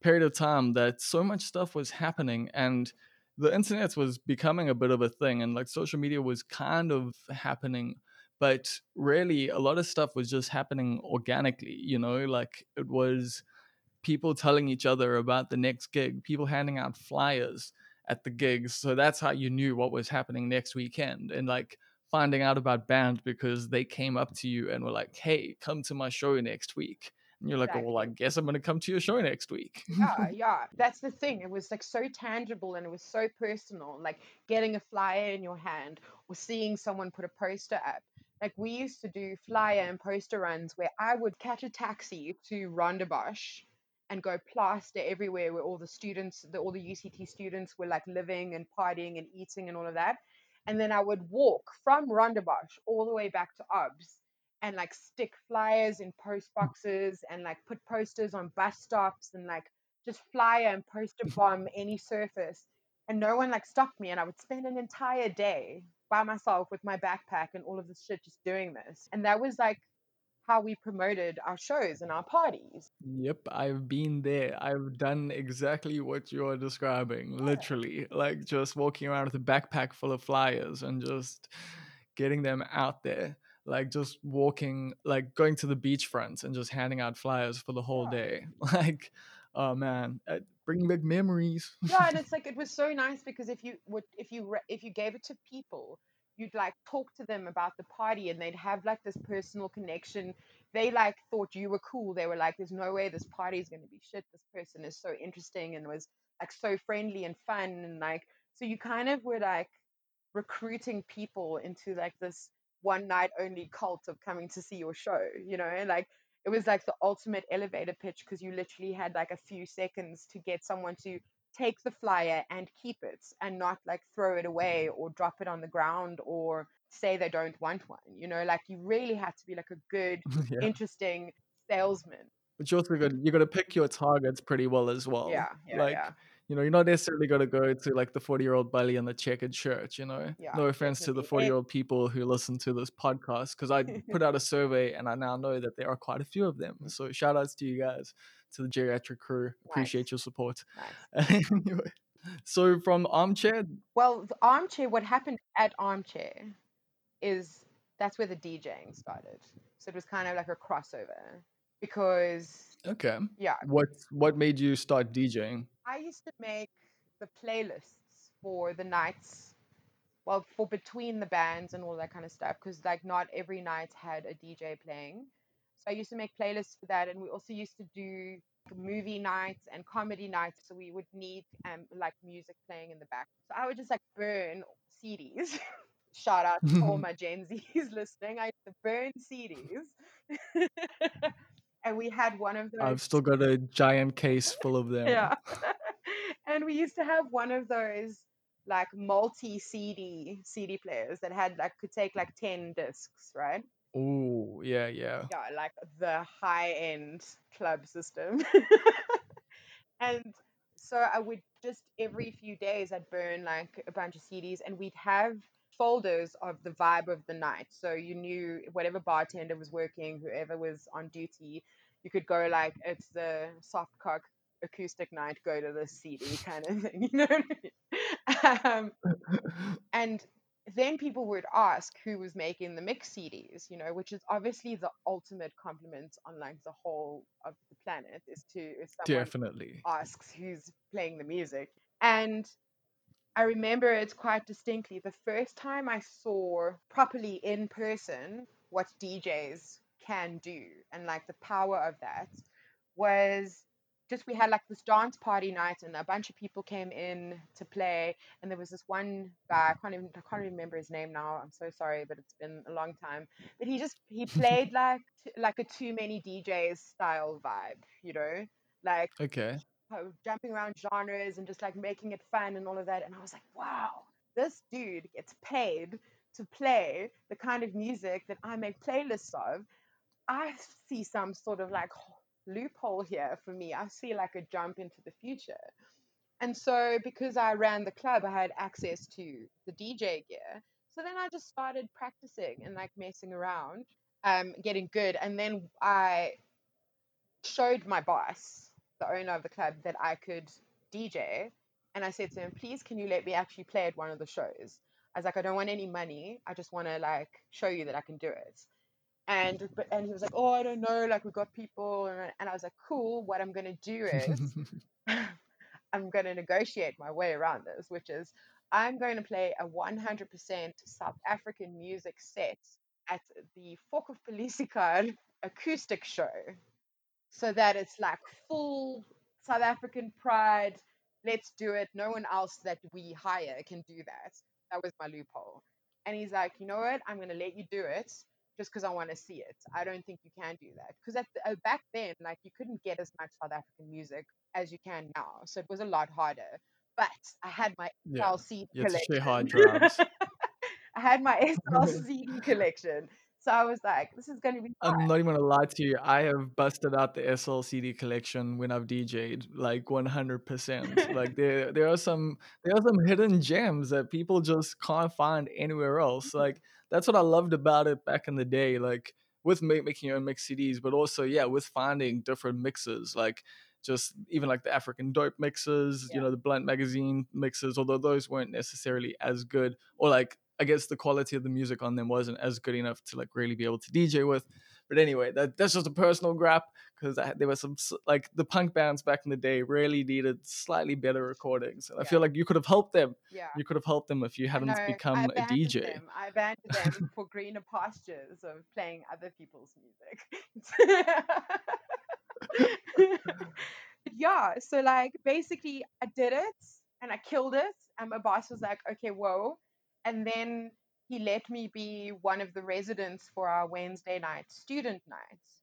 period of time that so much stuff was happening and the internet was becoming a bit of a thing and like social media was kind of happening but really a lot of stuff was just happening organically you know? Like it was people telling each other about the next gig people handing out flyers at the gigs so that's how you knew what was happening next weekend and like finding out about bands because they came up to you and were like hey come to my show next week and you're like oh, well i guess i'm going to come to your show next week. Yeah yeah. That's the thing it was like so tangible and it was so personal like getting a flyer in your hand or seeing someone put a poster up. Like we used to do flyer and poster runs where i would catch a taxi to Rondebosch and go plaster everywhere where all the students, the, all the UCT students were like living and partying and eating and all of that. And then I would walk from Rondebosch all the way back to OBS and like stick flyers in post mm. boxes and like put posters on bus stops and like just flyer and poster bomb any surface. And no one like stopped me. And I would spend an entire day by myself with my backpack and all of this shit just doing this. And that was like how we promoted our shows and our parties. Yep, I've been there. I've done exactly what you're describing, literally. Like just walking around with a backpack full of flyers and just getting them out there. Like just walking, like going to the beachfront and just handing out flyers for the whole Yeah. day. Like, oh man, uh, bringing back memories. yeah and it's like it was so nice because if you would if you re- if you gave it to people you'd like talk to them about the party and they'd have like this personal connection they like thought you were cool they were like there's no way this party is going to be shit this person is so interesting and was like so friendly and fun and like so you kind of were like recruiting people into like this one night only cult of coming to see your show you know and like it was like the ultimate elevator pitch because you literally had like a few seconds to get someone to take the flyer and keep it and not like throw it away or drop it on the ground or say they don't want one you know like you really had to be like a good yeah. interesting salesman But you also got you got to pick your targets pretty well as well. yeah yeah like yeah you know, you're not necessarily going to go to like the 40 year old bully in the checkered shirt, you know. Yeah, no offense to the 40 Eh. year old people who listen to this podcast, because I put out a survey and I now know that there are quite a few of them. So shout outs to you guys, to the geriatric crew. Appreciate Nice. your support. nice anyway, so from armchair, well the armchair what happened at armchair is that's where the djing started so it was kind of like a crossover because okay. yeah What what made you start DJing? I used to make the playlists for the nights, well, for between the bands and all that kind of stuff, because like not every night had a DJ playing. So I used to make playlists for that, and we also used to do movie nights and comedy nights. So we would need um like music playing in the back. So I would just like burn CDs. Shout out to all my Gen Zs listening. I burn CDs. And we had one of those I've still got a giant case full of them. yeah. and we used to have one of those like multi CD CD players that had like could take like 10 discs, right? Oh, yeah, yeah. Yeah, like the high end club system. and so I would just every few days I'd burn like a bunch of CDs and we'd have folders of the vibe of the night. So you knew whatever bartender was working, whoever was on duty, you could go like it's the soft cock acoustic night, go to the CD kind of thing, you know what I mean? Um, and then people would ask who was making the mix CDs, you know, which is obviously the ultimate compliment on like the whole of the planet is to if someone Definitely. asks who's playing the music. And I remember it quite distinctly. The first time I saw properly in person what DJs can do and like the power of that was just we had like this dance party night and a bunch of people came in to play and there was this one guy I can't even I can't remember his name now I'm so sorry but it's been a long time but he just he played like t- like a too many DJs style vibe you know like Okay. Jumping around genres and just like making it fun and all of that. And I was like, wow, this dude gets paid to play the kind of music that I make playlists of. I see some sort of like loophole here for me. I see like a jump into the future. And so, because I ran the club, I had access to the DJ gear. So then I just started practicing and like messing around, um, getting good. And then I showed my boss, the owner of the club, that I could DJ. And I said to him, please, can you let me actually play at one of the shows? I was like, I don't want any money. I just want to like show you that I can do it. And but and he was like, oh, I don't know, like we got people, and, I- and I was like, cool. What I'm gonna do is I'm gonna negotiate my way around this, which is I'm going to play a 100% South African music set at the Fok of Polisikar acoustic show so that it's like full South African pride. Let's do it. No one else that we hire can do that. That was my loophole. And he's like, you know what? I'm going to let you do it. just because I want to see it. I don't think you can do that because at the, uh, back then, like you couldn't get as much South African music as you can now, so it was a lot harder. But I had my Yeah. SLC collection. share hard drives. I had my SLC collection, so I was like, "This is going to be I'm not even gonna lie to you. I have busted out the SLCD collection when I've DJ'd, like 100%. Like there, there are some, there are some hidden gems that people just can't find anywhere else. Like that's what I loved about it back in the day. Like with ma- making your own mix CDs, but also yeah, with finding different mixes. Like just even like the African dope mixes, you know, the Blunt magazine mixes. Although those weren't necessarily as good, or like I guess the quality of the music on them wasn't as good enough to like really be able to DJ with. But anyway, that, that's just a personal grab because there were some like the punk bands back in the day really needed slightly better recordings, and I feel like you could have helped them. Yeah. You could have helped them if you hadn't I become a DJ. Them. I abandoned them for greener pastures of playing other people's music. yeah, so like basically I did it and I killed it, and my boss was like, "Okay, whoa," and then he let me be one of the residents for our Wednesday night student nights,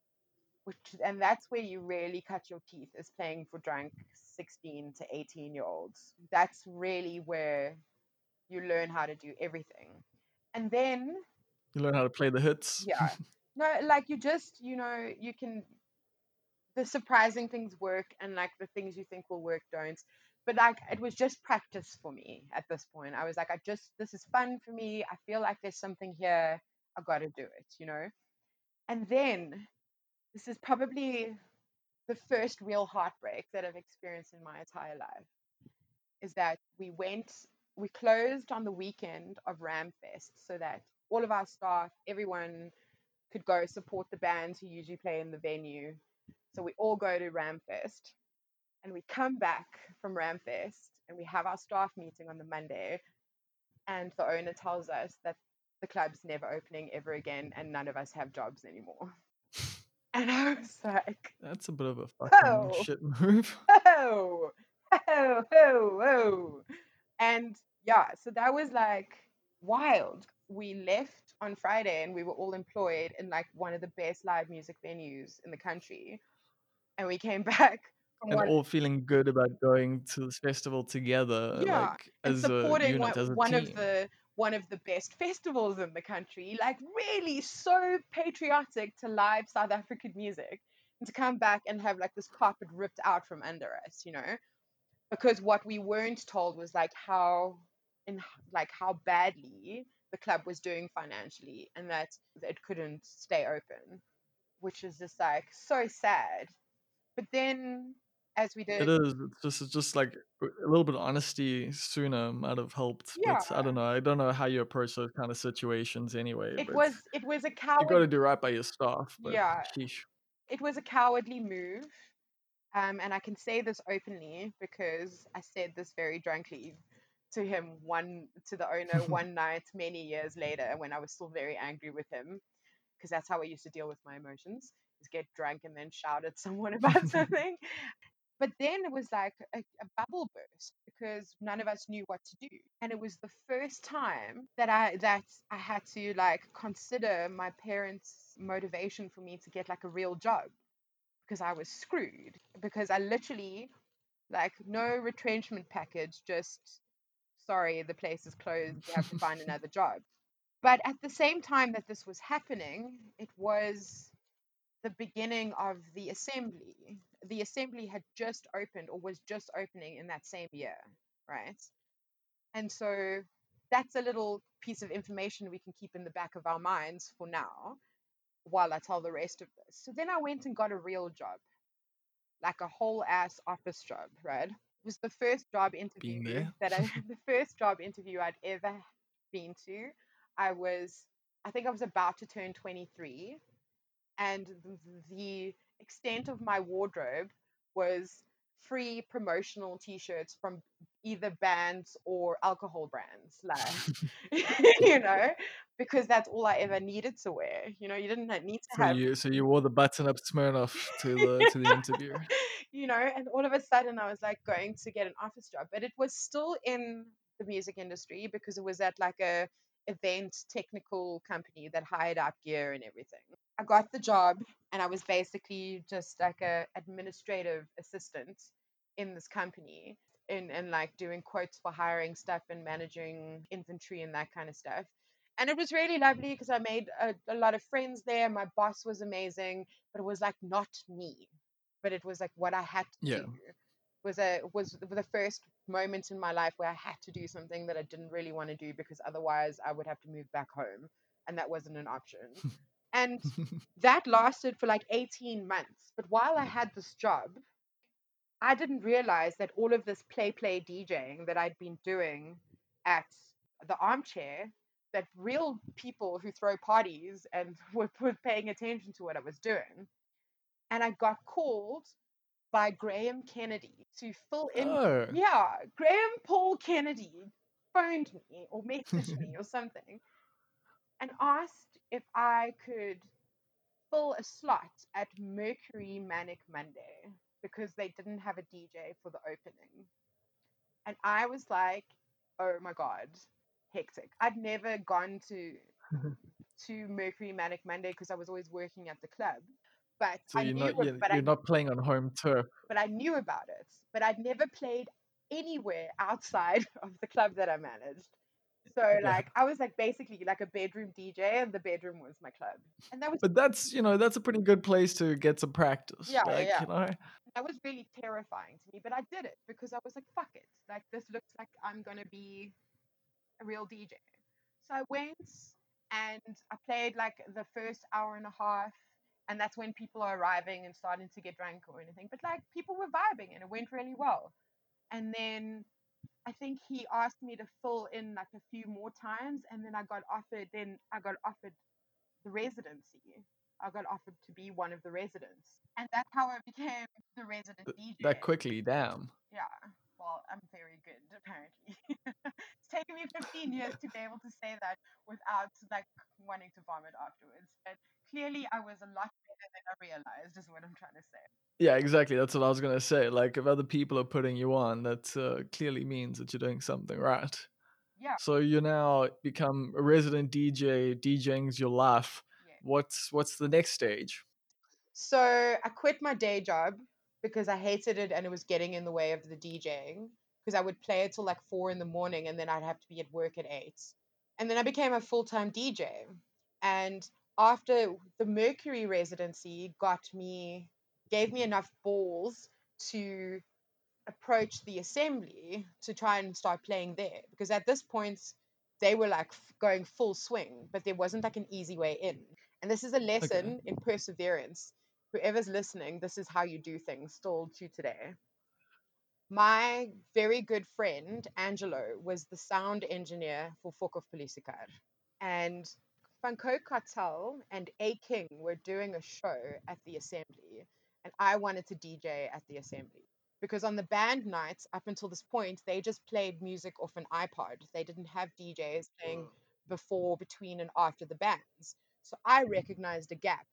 which and that's where you really cut your teeth is playing for drunk 16 to 18 year olds. That's really where you learn how to do everything. And then, You learn how to play the hits. yeah, no, like you just, you know, you can, the surprising things work and like the things you think will work don't. But like it was just practice for me at this point. I was like, I just, this is fun for me. I feel like there's something here. I got to do it, you know? And then this is probably the first real heartbreak that I've experienced in my entire life is that we went, we closed on the weekend of Ramfest so that all of our staff, everyone could go support the bands who usually play in the venue. So we all go to Ramfest and we come back from Ramfest and we have our staff meeting on the Monday. And the owner tells us that the club's never opening ever again and none of us have jobs anymore. And I was like, That's a bit of a fucking Oh. shit move. oh, oh, oh, oh. And yeah, so that was like wild. We left on Friday and we were all employed in like one of the best live music venues in the country. And we came back from And one, all feeling good about going to this festival together, Yeah, like and as a supporting unit, one, a one of the one of the best festivals in the country. Like really so patriotic to live South African music. And to come back and have like this carpet ripped out from under us, you know? because what we weren't told was like how in like how badly the club was doing financially and that it couldn't stay open which is just like so sad but then as we did It is. It's just, it's just like a little bit of honesty sooner might have helped. But I don't know. I don't know how you approach those kind of situations anyway. it was it was a coward. you got to do right by your staff. But Yeah. sheesh. it was a cowardly move um, and i can say this openly because i said this very drunkly to him one to the owner one night many years later when i was still very angry with him because that's how i used to deal with my emotions get drunk and then shout at someone about something. But then it was like a, a bubble burst because none of us knew what to do. And it was the first time that i that i had to like consider my parents motivation for me to get like a real job because i was screwed. Because i literally like no retrenchment package just sorry the place is closed. You have to find another job. But at the same time that this was happening it was the beginning of the assembly the assembly had just opened or was just opening in that same year right and so that's a little piece of information we can keep in the back of our minds for now while I tell the rest of this. So then I went and got a real job, like a whole ass office job, right? It was the first job interview that I, the first job interview I'd ever been to. I was, I think I was about to turn 23, and the extent of my wardrobe was free promotional t-shirts from either bands or alcohol brands like you know because that's all i ever needed to wear you know you didn't need to So have you so you wore the button up Smirnoff to the to the interview. you know and all of a sudden i was like going to get an office job but it was still in the music industry because it was at like a event technical company that hired out gear and everything. I got the job and I was basically just like a administrative assistant in this company in and like doing quotes for hiring stuff and managing inventory and that kind of stuff. And it was really lovely because I made a, a lot of friends there. My boss was amazing, but it was like not me, but it was like what I had to Yeah. do. Was a was the first moment in my life where I had to do something that I didn't really want to do because otherwise I would have to move back home, and that wasn't an option. and that lasted for like 18 months. But while I had this job, I didn't realize that all of this play play DJing that I'd been doing at the armchair, that real people who throw parties and were, were paying attention to what I was doing. And I got called by Graham Kennedy to fill in. Oh. Yeah, Graham Paul Kennedy phoned me or messaged me or something and asked if I could fill a slot at Mercury Manic Monday because they didn't have a DJ for the opening. And I was like, oh my God, hectic. I'd never gone to to Mercury Manic Monday because I was always working at the club. But So I you're knew not it, you're, but you're I not playing on home turf. but I knew about it. But I'd never played anywhere outside of the club that I managed. So like I was like basically like a bedroom DJ and the bedroom was my club. And that was But that's you know that's a pretty good place to get some practice. Yeah, yeah, like, yeah. You know, that was really terrifying to me, but I did it because I was like, fuck it. Like this looks like I'm gonna be a real DJ. So I went and I played like the first hour and a half and that's when people are arriving and starting to get drunk or anything. But like people were vibing and it went really well. And then I think he asked me to fill in like a few more times and then I got offered then I got offered the residency. I got offered to be one of the residents. And that's how I became the resident DJ. that quickly, damn. Yeah. Well, I'm very good, apparently. it's taken me 15 years to be able to say that without like wanting to vomit afterwards. But clearly, I was a lot better than I realized, is what I'm trying to say. Yeah, exactly. That's what I was gonna say. Like, if other people are putting you on, that uh, clearly means that you're doing something right. Yeah. So you now become a resident DJ. DJing's your life. Yeah. What's what's the next stage? So I quit my day job because I hated it and it was getting in the way of the DJing because I would play it till like four in the morning and then I'd have to be at work at eight. And then I became a full time DJ. And after the Mercury residency got me, gave me enough balls to approach the assembly to try and start playing there because at this point they were like f- going full swing, but there wasn't like an easy way in. And this is a lesson in perseverance. Whoever's listening, this is how you do things still to today. My very good friend Angelo was the sound engineer for Fokov Polisikar. And Funko Cartel and A King were doing a show at the assembly, and I wanted to DJ at the assembly. Because on the band nights, up until this point, they just played music off an iPod. They didn't have DJs playing before, between, and after the bands. So I mm-hmm. recognized a gap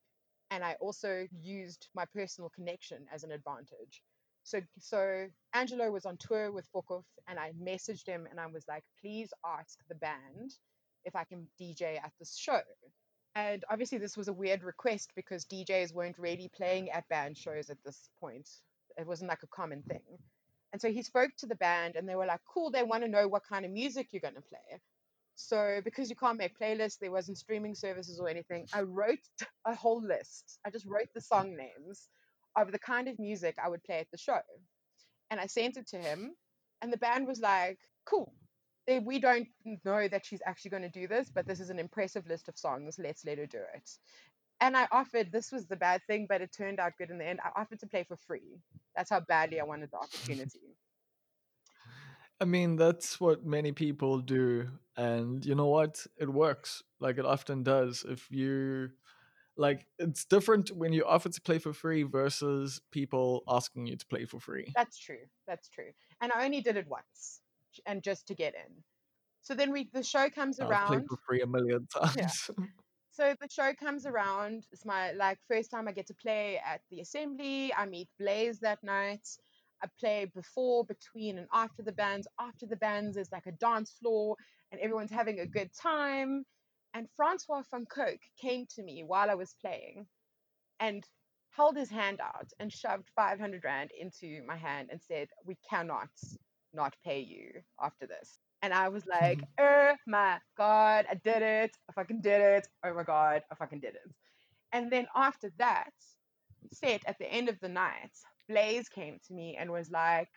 and I also used my personal connection as an advantage. So, so Angelo was on tour with Fokof, and I messaged him and I was like, please ask the band if I can DJ at this show. And obviously, this was a weird request because DJs weren't really playing at band shows at this point. It wasn't like a common thing. And so he spoke to the band, and they were like, cool, they want to know what kind of music you're going to play. So, because you can't make playlists, there wasn't streaming services or anything, I wrote a whole list. I just wrote the song names of the kind of music I would play at the show. And I sent it to him, and the band was like, cool. They, we don't know that she's actually going to do this, but this is an impressive list of songs. Let's let her do it. And I offered, this was the bad thing, but it turned out good in the end. I offered to play for free. That's how badly I wanted the opportunity. I mean, that's what many people do, and you know what? It works. Like it often does. If you like, it's different when you offer to play for free versus people asking you to play for free. That's true. That's true. And I only did it once, and just to get in. So then we the show comes I've played around. for free a million times. Yeah. So the show comes around. It's my like first time I get to play at the assembly. I meet Blaze that night. I play before, between, and after the bands. After the bands, there's like a dance floor, and everyone's having a good time. And Francois van Coke came to me while I was playing and held his hand out and shoved 500 Rand into my hand and said, We cannot not pay you after this. And I was like, oh my God, I did it. I fucking did it. Oh my God, I fucking did it. And then after that set at the end of the night, Blaze came to me and was like,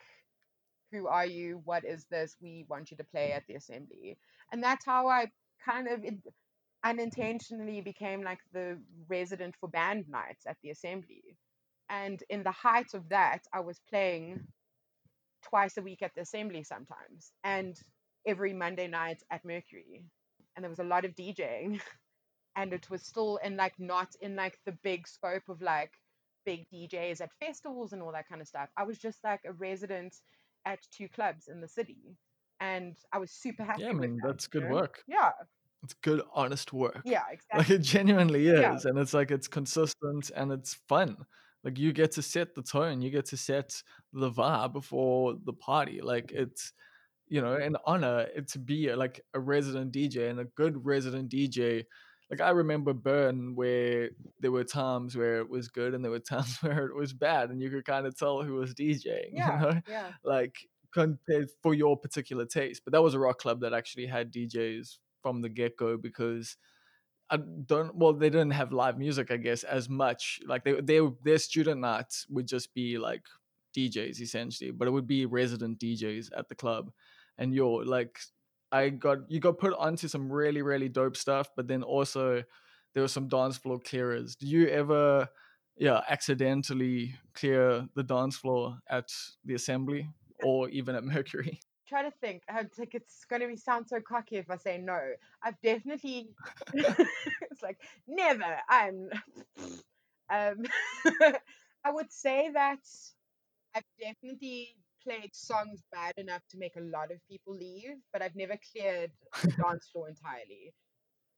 Who are you? What is this? We want you to play at the assembly. And that's how I kind of it, unintentionally became like the resident for band nights at the assembly. And in the height of that, I was playing twice a week at the assembly sometimes, and every Monday night at Mercury. And there was a lot of DJing, and it was still in like not in like the big scope of like big DJs at festivals and all that kind of stuff. I was just like a resident at two clubs in the city, and I was super happy. Yeah, I with mean that, that's good know? work. Yeah, It's good, honest work. yeah, exactly. Like it genuinely is, Yeah. and it's like it's consistent and it's fun. Like you get to set the tone, you get to set the vibe for the party. Like it's you know an honor to be like a resident DJ and a good resident DJ. Like I remember Burn where there were times where it was good and there were times where it was bad, and you could kind of tell who was DJing. Yeah, You know, yeah. like compared for your particular taste. But that was a rock club that actually had DJs from the get go because I don't. Well, they didn't have live music, I guess, as much. Like they, they, their student nights would just be like DJs essentially, but it would be resident DJs at the club, and you're like, I got you got put onto some really really dope stuff, but then also there were some dance floor clearers. Do you ever, yeah, accidentally clear the dance floor at the assembly or even at Mercury? Try to think. I think it's going to be sound so cocky if I say no. I've definitely. it's like never. I'm. um, I would say that I've definitely played songs bad enough to make a lot of people leave, but I've never cleared the dance floor entirely.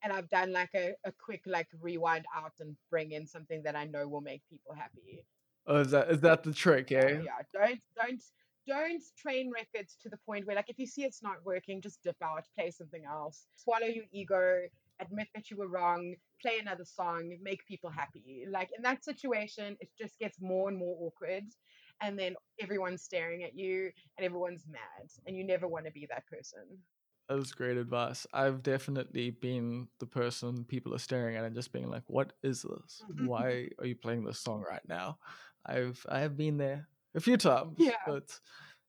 And I've done like a, a quick like rewind out and bring in something that I know will make people happy. Oh, is that is that the trick? Yeah, Eh? yeah. Don't don't don't train records to the point where like if you see it's not working, just dip out, play something else. Swallow your ego, admit that you were wrong, play another song, make people happy. Like in that situation, it just gets more and more awkward. And then everyone's staring at you and everyone's mad. And you never want to be that person. that is great advice. I've definitely been the person people are staring at and just being like, "What is this? Why are you playing this song right now?" I've I have been there a few times, Yeah. but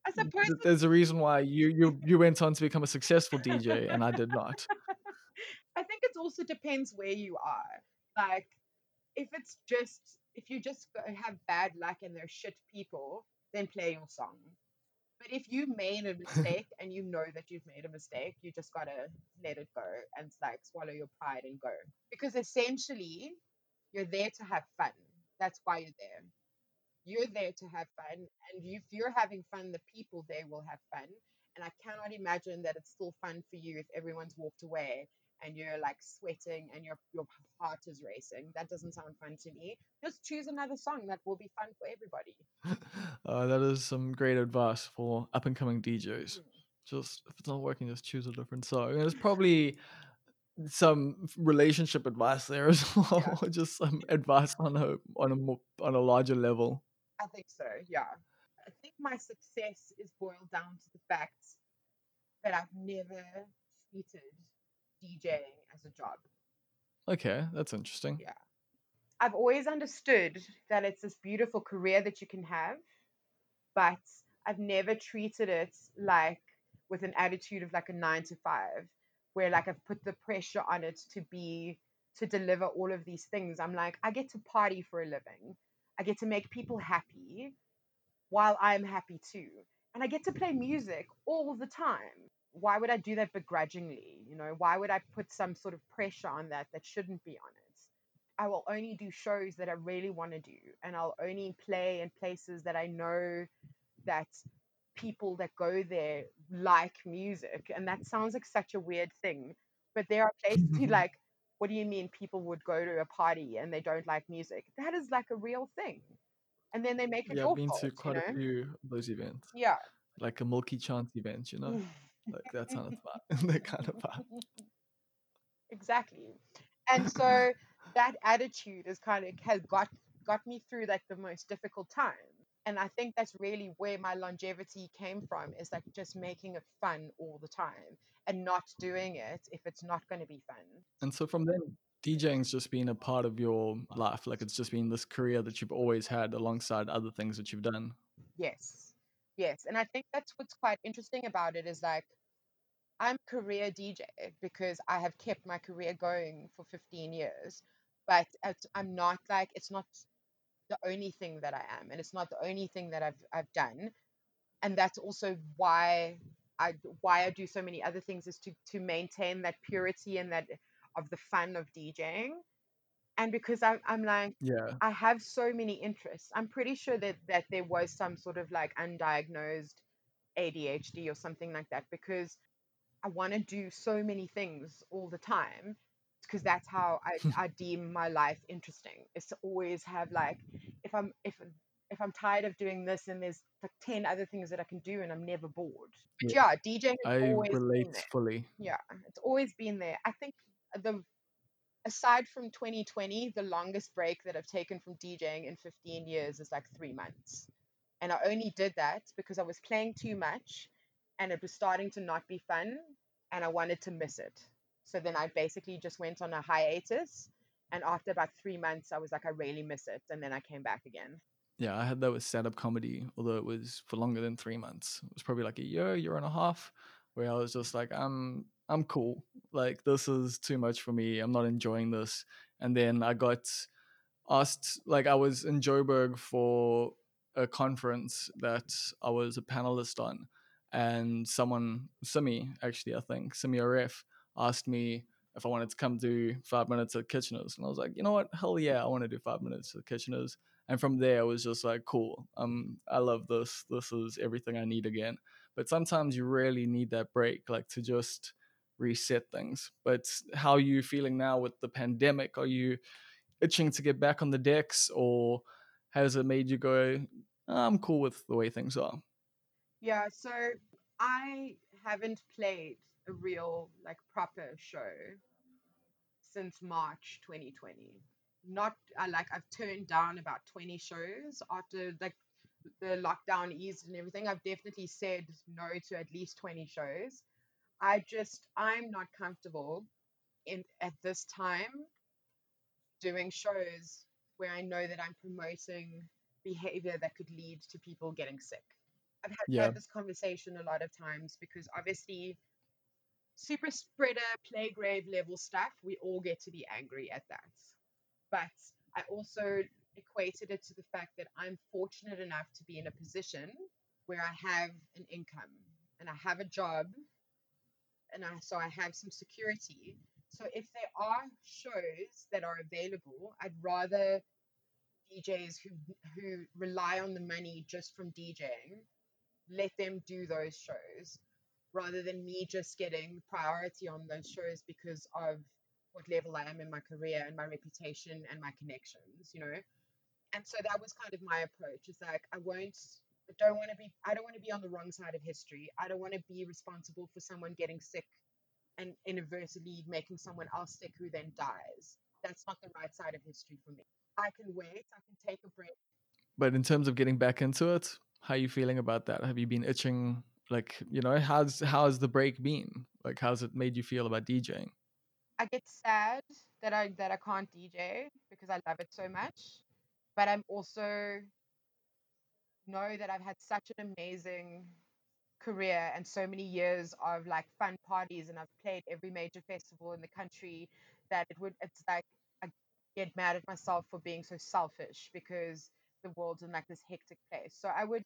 I suppose th- there's a reason why you you you went on to become a successful DJ and I did not. I think it also depends where you are. Like, if it's just if you just have bad luck and they're shit people, then play your song. But if you made a mistake and you know that you've made a mistake, you just gotta let it go and like swallow your pride and go. Because essentially, you're there to have fun. That's why you're there. You're there to have fun, and if you're having fun, the people there will have fun. And I cannot imagine that it's still fun for you if everyone's walked away and you're like sweating and your your heart is racing. That doesn't sound fun to me. Just choose another song that will be fun for everybody. Uh, that is some great advice for up and coming DJs. Mm. Just if it's not working, just choose a different song. And there's probably some relationship advice there as well, just some advice on a on a more, on a larger level. I think so, yeah. I think my success is boiled down to the fact that I've never treated DJing as a job. Okay, that's interesting. Yeah. I've always understood that it's this beautiful career that you can have, but I've never treated it like with an attitude of like a nine to five, where like I've put the pressure on it to be to deliver all of these things. I'm like, I get to party for a living. I get to make people happy while I'm happy too. And I get to play music all the time. Why would I do that begrudgingly? You know, why would I put some sort of pressure on that that shouldn't be on it? I will only do shows that I really want to do, and I'll only play in places that I know that people that go there like music. And that sounds like such a weird thing, but there are places you mm-hmm. like. What do you mean people would go to a party and they don't like music? That is like a real thing. and then they make it Yeah, I've been fault. to quite you a few of those events, Yeah. like a Milky Chance event, you know, mm. Like that kind of vibe. that kind of vibe. exactly. And so that attitude is kind of has got got me through like the most difficult time. And I think that's really where my longevity came from is like just making it fun all the time and not doing it if it's not going to be fun. And so from then, DJing's just been a part of your life. Like it's just been this career that you've always had alongside other things that you've done. Yes. Yes. And I think that's what's quite interesting about it is like I'm career DJ because I have kept my career going for 15 years, but I'm not like it's not the only thing that I am, and it's not the only thing that I've I've done, and that's also why I why I do so many other things is to to maintain that purity and that of the fun of DJing, and because I, I'm like Yeah. I have so many interests. I'm pretty sure that that there was some sort of like undiagnosed ADHD or something like that because I want to do so many things all the time because that's how I, I deem my life interesting is to always have like if I'm if if I'm tired of doing this and there's like 10 other things that I can do and I'm never bored. But Yeah. yeah, DJing has I relate fully. Yeah, it's always been there. I think the aside from 2020, the longest break that I've taken from DJing in 15 years is like three months. And I only did that because I was playing too much and it was starting to not be fun and I wanted to miss it. So then I basically just went on a hiatus. And after about three months, I was like, I really miss it. And then I came back again. Yeah, I had that with stand up comedy, although it was for longer than three months. It was probably like a year, year and a half, where I was just like, I'm I'm cool. Like this is too much for me. I'm not enjoying this. And then I got asked like I was in Joburg for a conference that I was a panelist on and someone Simmi actually I think Simmi Areff asked me if I wanted to come do five minutes at Kitchener's and I was like you know what hell yeah I want to do five minutes at Kitchener's and from there I was just like cool um I love this this is everything I need again but sometimes you really need that break like to just reset things but how are you feeling now with the pandemic are you itching to get back on the decks or has it made you go i'm cool with the way things are Yeah, so I haven't played a real, like, proper show since March 2020. Not, I like, I've turned down about 20 shows after, like, the lockdown eased and everything. I've definitely said no to at least 20 shows. I just, I'm not comfortable in at this time doing shows where I know that I'm promoting behavior that could lead to people getting sick. I've had, Yeah. had this conversation a lot of times because obviously, super spreader, play grave level stuff, we all get to be angry at that. But I also equated it to the fact that I'm fortunate enough to be in a position where I have an income and I have a job and I, so I have some security. So if there are shows that are available, I'd rather DJs who who rely on the money just from DJing let them do those shows rather than me just getting priority on those shows because of what level I am in my career and my reputation and my connections, you know. And so that was kind of my approach. It's like I won't don't want to be I don't want to be on the wrong side of history. I don't want to be responsible for someone getting sick and inadvertently making someone else sick who then dies. That's not the right side of history for me. I can wait, I can take a break. but in terms of getting back into it how are you feeling about that have you been itching like you know how's how's the break been like how's it made you feel about djing I get sad that I that I can't DJ because I love it so much. But I'm also know that I've had such an amazing career and so many years of like fun parties and I've played every major festival in the country that it would it's like I get mad at myself for being so selfish because the world's in like this hectic place. So I would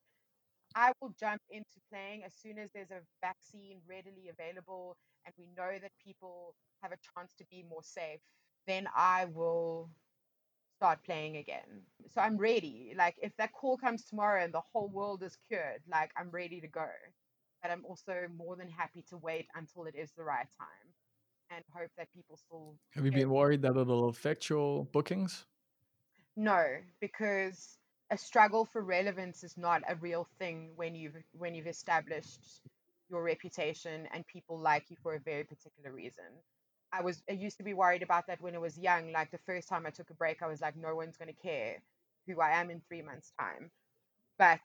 I will jump into playing as soon as there's a vaccine readily available and we know that people have a chance to be more safe, then I will start playing again. So I'm ready. Like if that call comes tomorrow and the whole world is cured, like I'm ready to go. But I'm also more than happy to wait until it is the right time and hope that people still have you been worried that it'll affect your bookings No, because a struggle for relevance is not a real thing when you've when you've established your reputation and people like you for a very particular reason. I was I used to be worried about that when I was young. Like the first time I took a break, I was like, no one's gonna care who I am in three months' time. But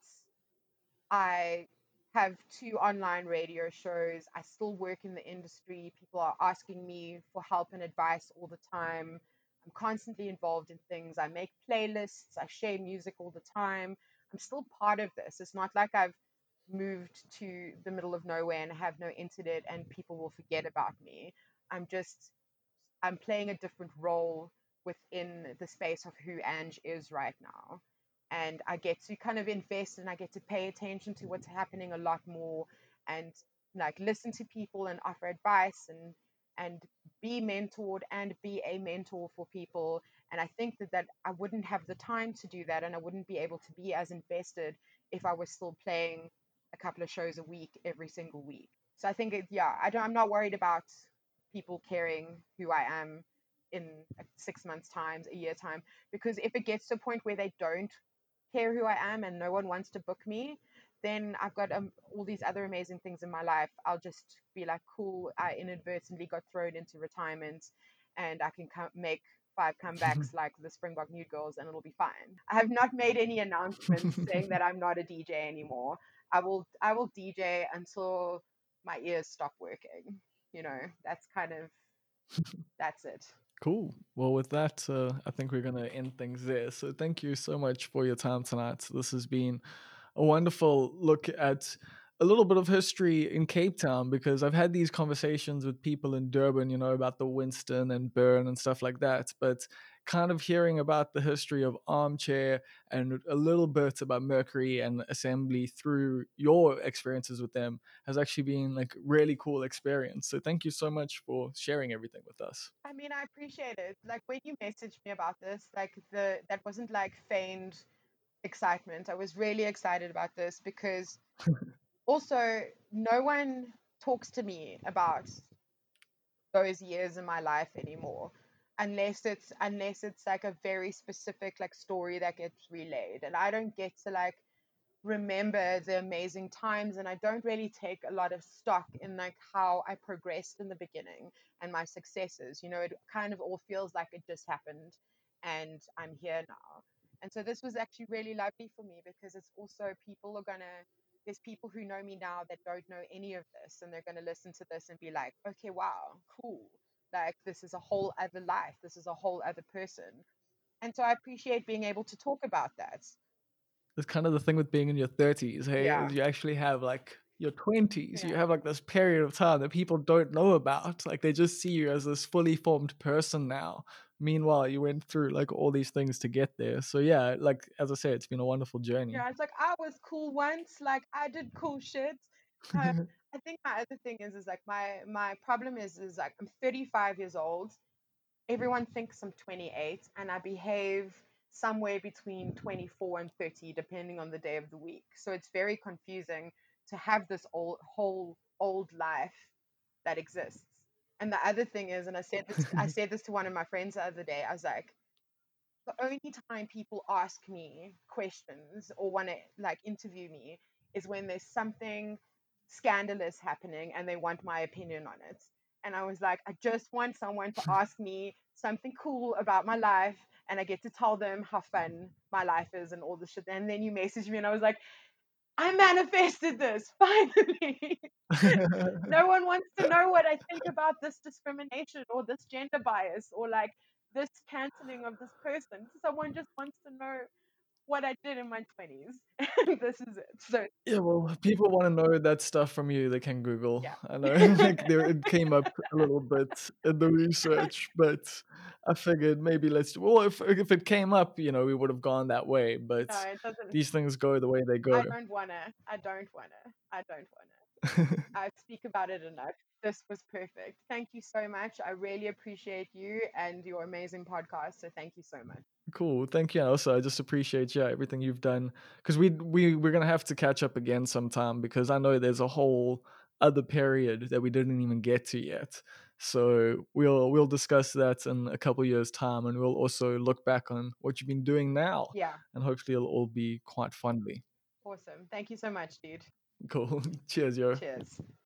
I have two online radio shows. I still work in the industry. People are asking me for help and advice all the time. I'm constantly involved in things. I make playlists. I share music all the time. I'm still part of this. It's not like I've moved to the middle of nowhere and have no internet and people will forget about me. I'm just I'm playing a different role within the space of who ANG is right now. And I get to kind of invest and I get to pay attention to what's happening a lot more and like listen to people and offer advice and and be mentored and be a mentor for people. And I think that, that I wouldn't have the time to do that and I wouldn't be able to be as invested if I was still playing a couple of shows a week every single week. So I think, it, yeah, I don't, I'm not worried about people caring who I am in six months times, a year time, because if it gets to a point where they don't care who I am and no one wants to book me, then I've got um, all these other amazing things in my life. I'll just be like, cool, I inadvertently got thrown into retirement and I can come, make five comebacks like the Springbok Nude Girls and it'll be fine. I have not made any announcements saying that I'm not a DJ anymore. I will I will DJ until my ears stop working. You know, that's kind of that's it. Cool. Well, with that, uh, I think we're going to end things there. So, thank you so much for your time tonight. This has been a wonderful look at a little bit of history in Cape Town because I've had these conversations with people in Durban, you know, about the Winston and Burn and stuff like that. But kind of hearing about the history of Armchair and a little bit about Mercury and Assembly through your experiences with them has actually been like really cool experience. So thank you so much for sharing everything with us. I mean, I appreciate it. Like when you messaged me about this, like the that wasn't like feigned excitement. I was really excited about this because also no one talks to me about those years in my life anymore unless it's unless it's like a very specific like story that gets relayed. And i don't get to like remember the amazing times and i don't really take a lot of stock in like how i progressed in the beginning and my successes. You know it kind of all feels like it just happened and i'm here now. And so this was actually really lovely for me because it's also people are gonna there's people who know me now that don't know any of this and they're gonna listen to this and be like okay wow cool like this is a whole other life this is a whole other person. And so i appreciate being able to talk about that. It's kind of the thing with being in your 30s hey Yeah. you actually have like your 20s you have like this period of time that people don't know about. Like they just see you as this fully formed person now. Meanwhile you went through like all these things to get there. So yeah like as i say it's been a wonderful journey. Yeah it's like i was cool once like i did cool shit um, I think my other thing is is like my my problem is is like I'm 35 years old. Everyone thinks I'm 28, and I behave somewhere between 24 and 30, depending on the day of the week. So it's very confusing to have this old whole old life that exists. And the other thing is, and I said this I said this to one of my friends the other day. I was like, the only time people ask me questions or want to like interview me is when there's something scandalous happening and they want my opinion on it. And I was like, I just want someone to ask me something cool about my life and I get to tell them how fun my life is and all this shit. And then you message me and I was like, I manifested this finally. no one wants to know what I think about this discrimination or this gender bias or like this canceling of this person. Someone just wants to know what I did in my 20s. And this is it. So yeah well people want to know that stuff from you they can google Yeah. i know like there, it came up a little bit in the research but i figured maybe let's well if, if it came up you know we would have gone that way but no, these things go the way they go I don't wanna. I don't wanna. I don't wanna. I speak about it enough. This was perfect. Thank you so much. I really appreciate you and your amazing podcast. So thank you so much. Cool. Thank you. Also, I just appreciate yeah everything you've done because we we we're gonna have to catch up again sometime because I know there's a whole other period that we didn't even get to yet. So we'll we'll discuss that in a couple years time and we'll also look back on what you've been doing now Yeah. and hopefully it'll all be quite funly. Awesome. Thank you so much, dude. Cool. Cheers, yo. Cheers.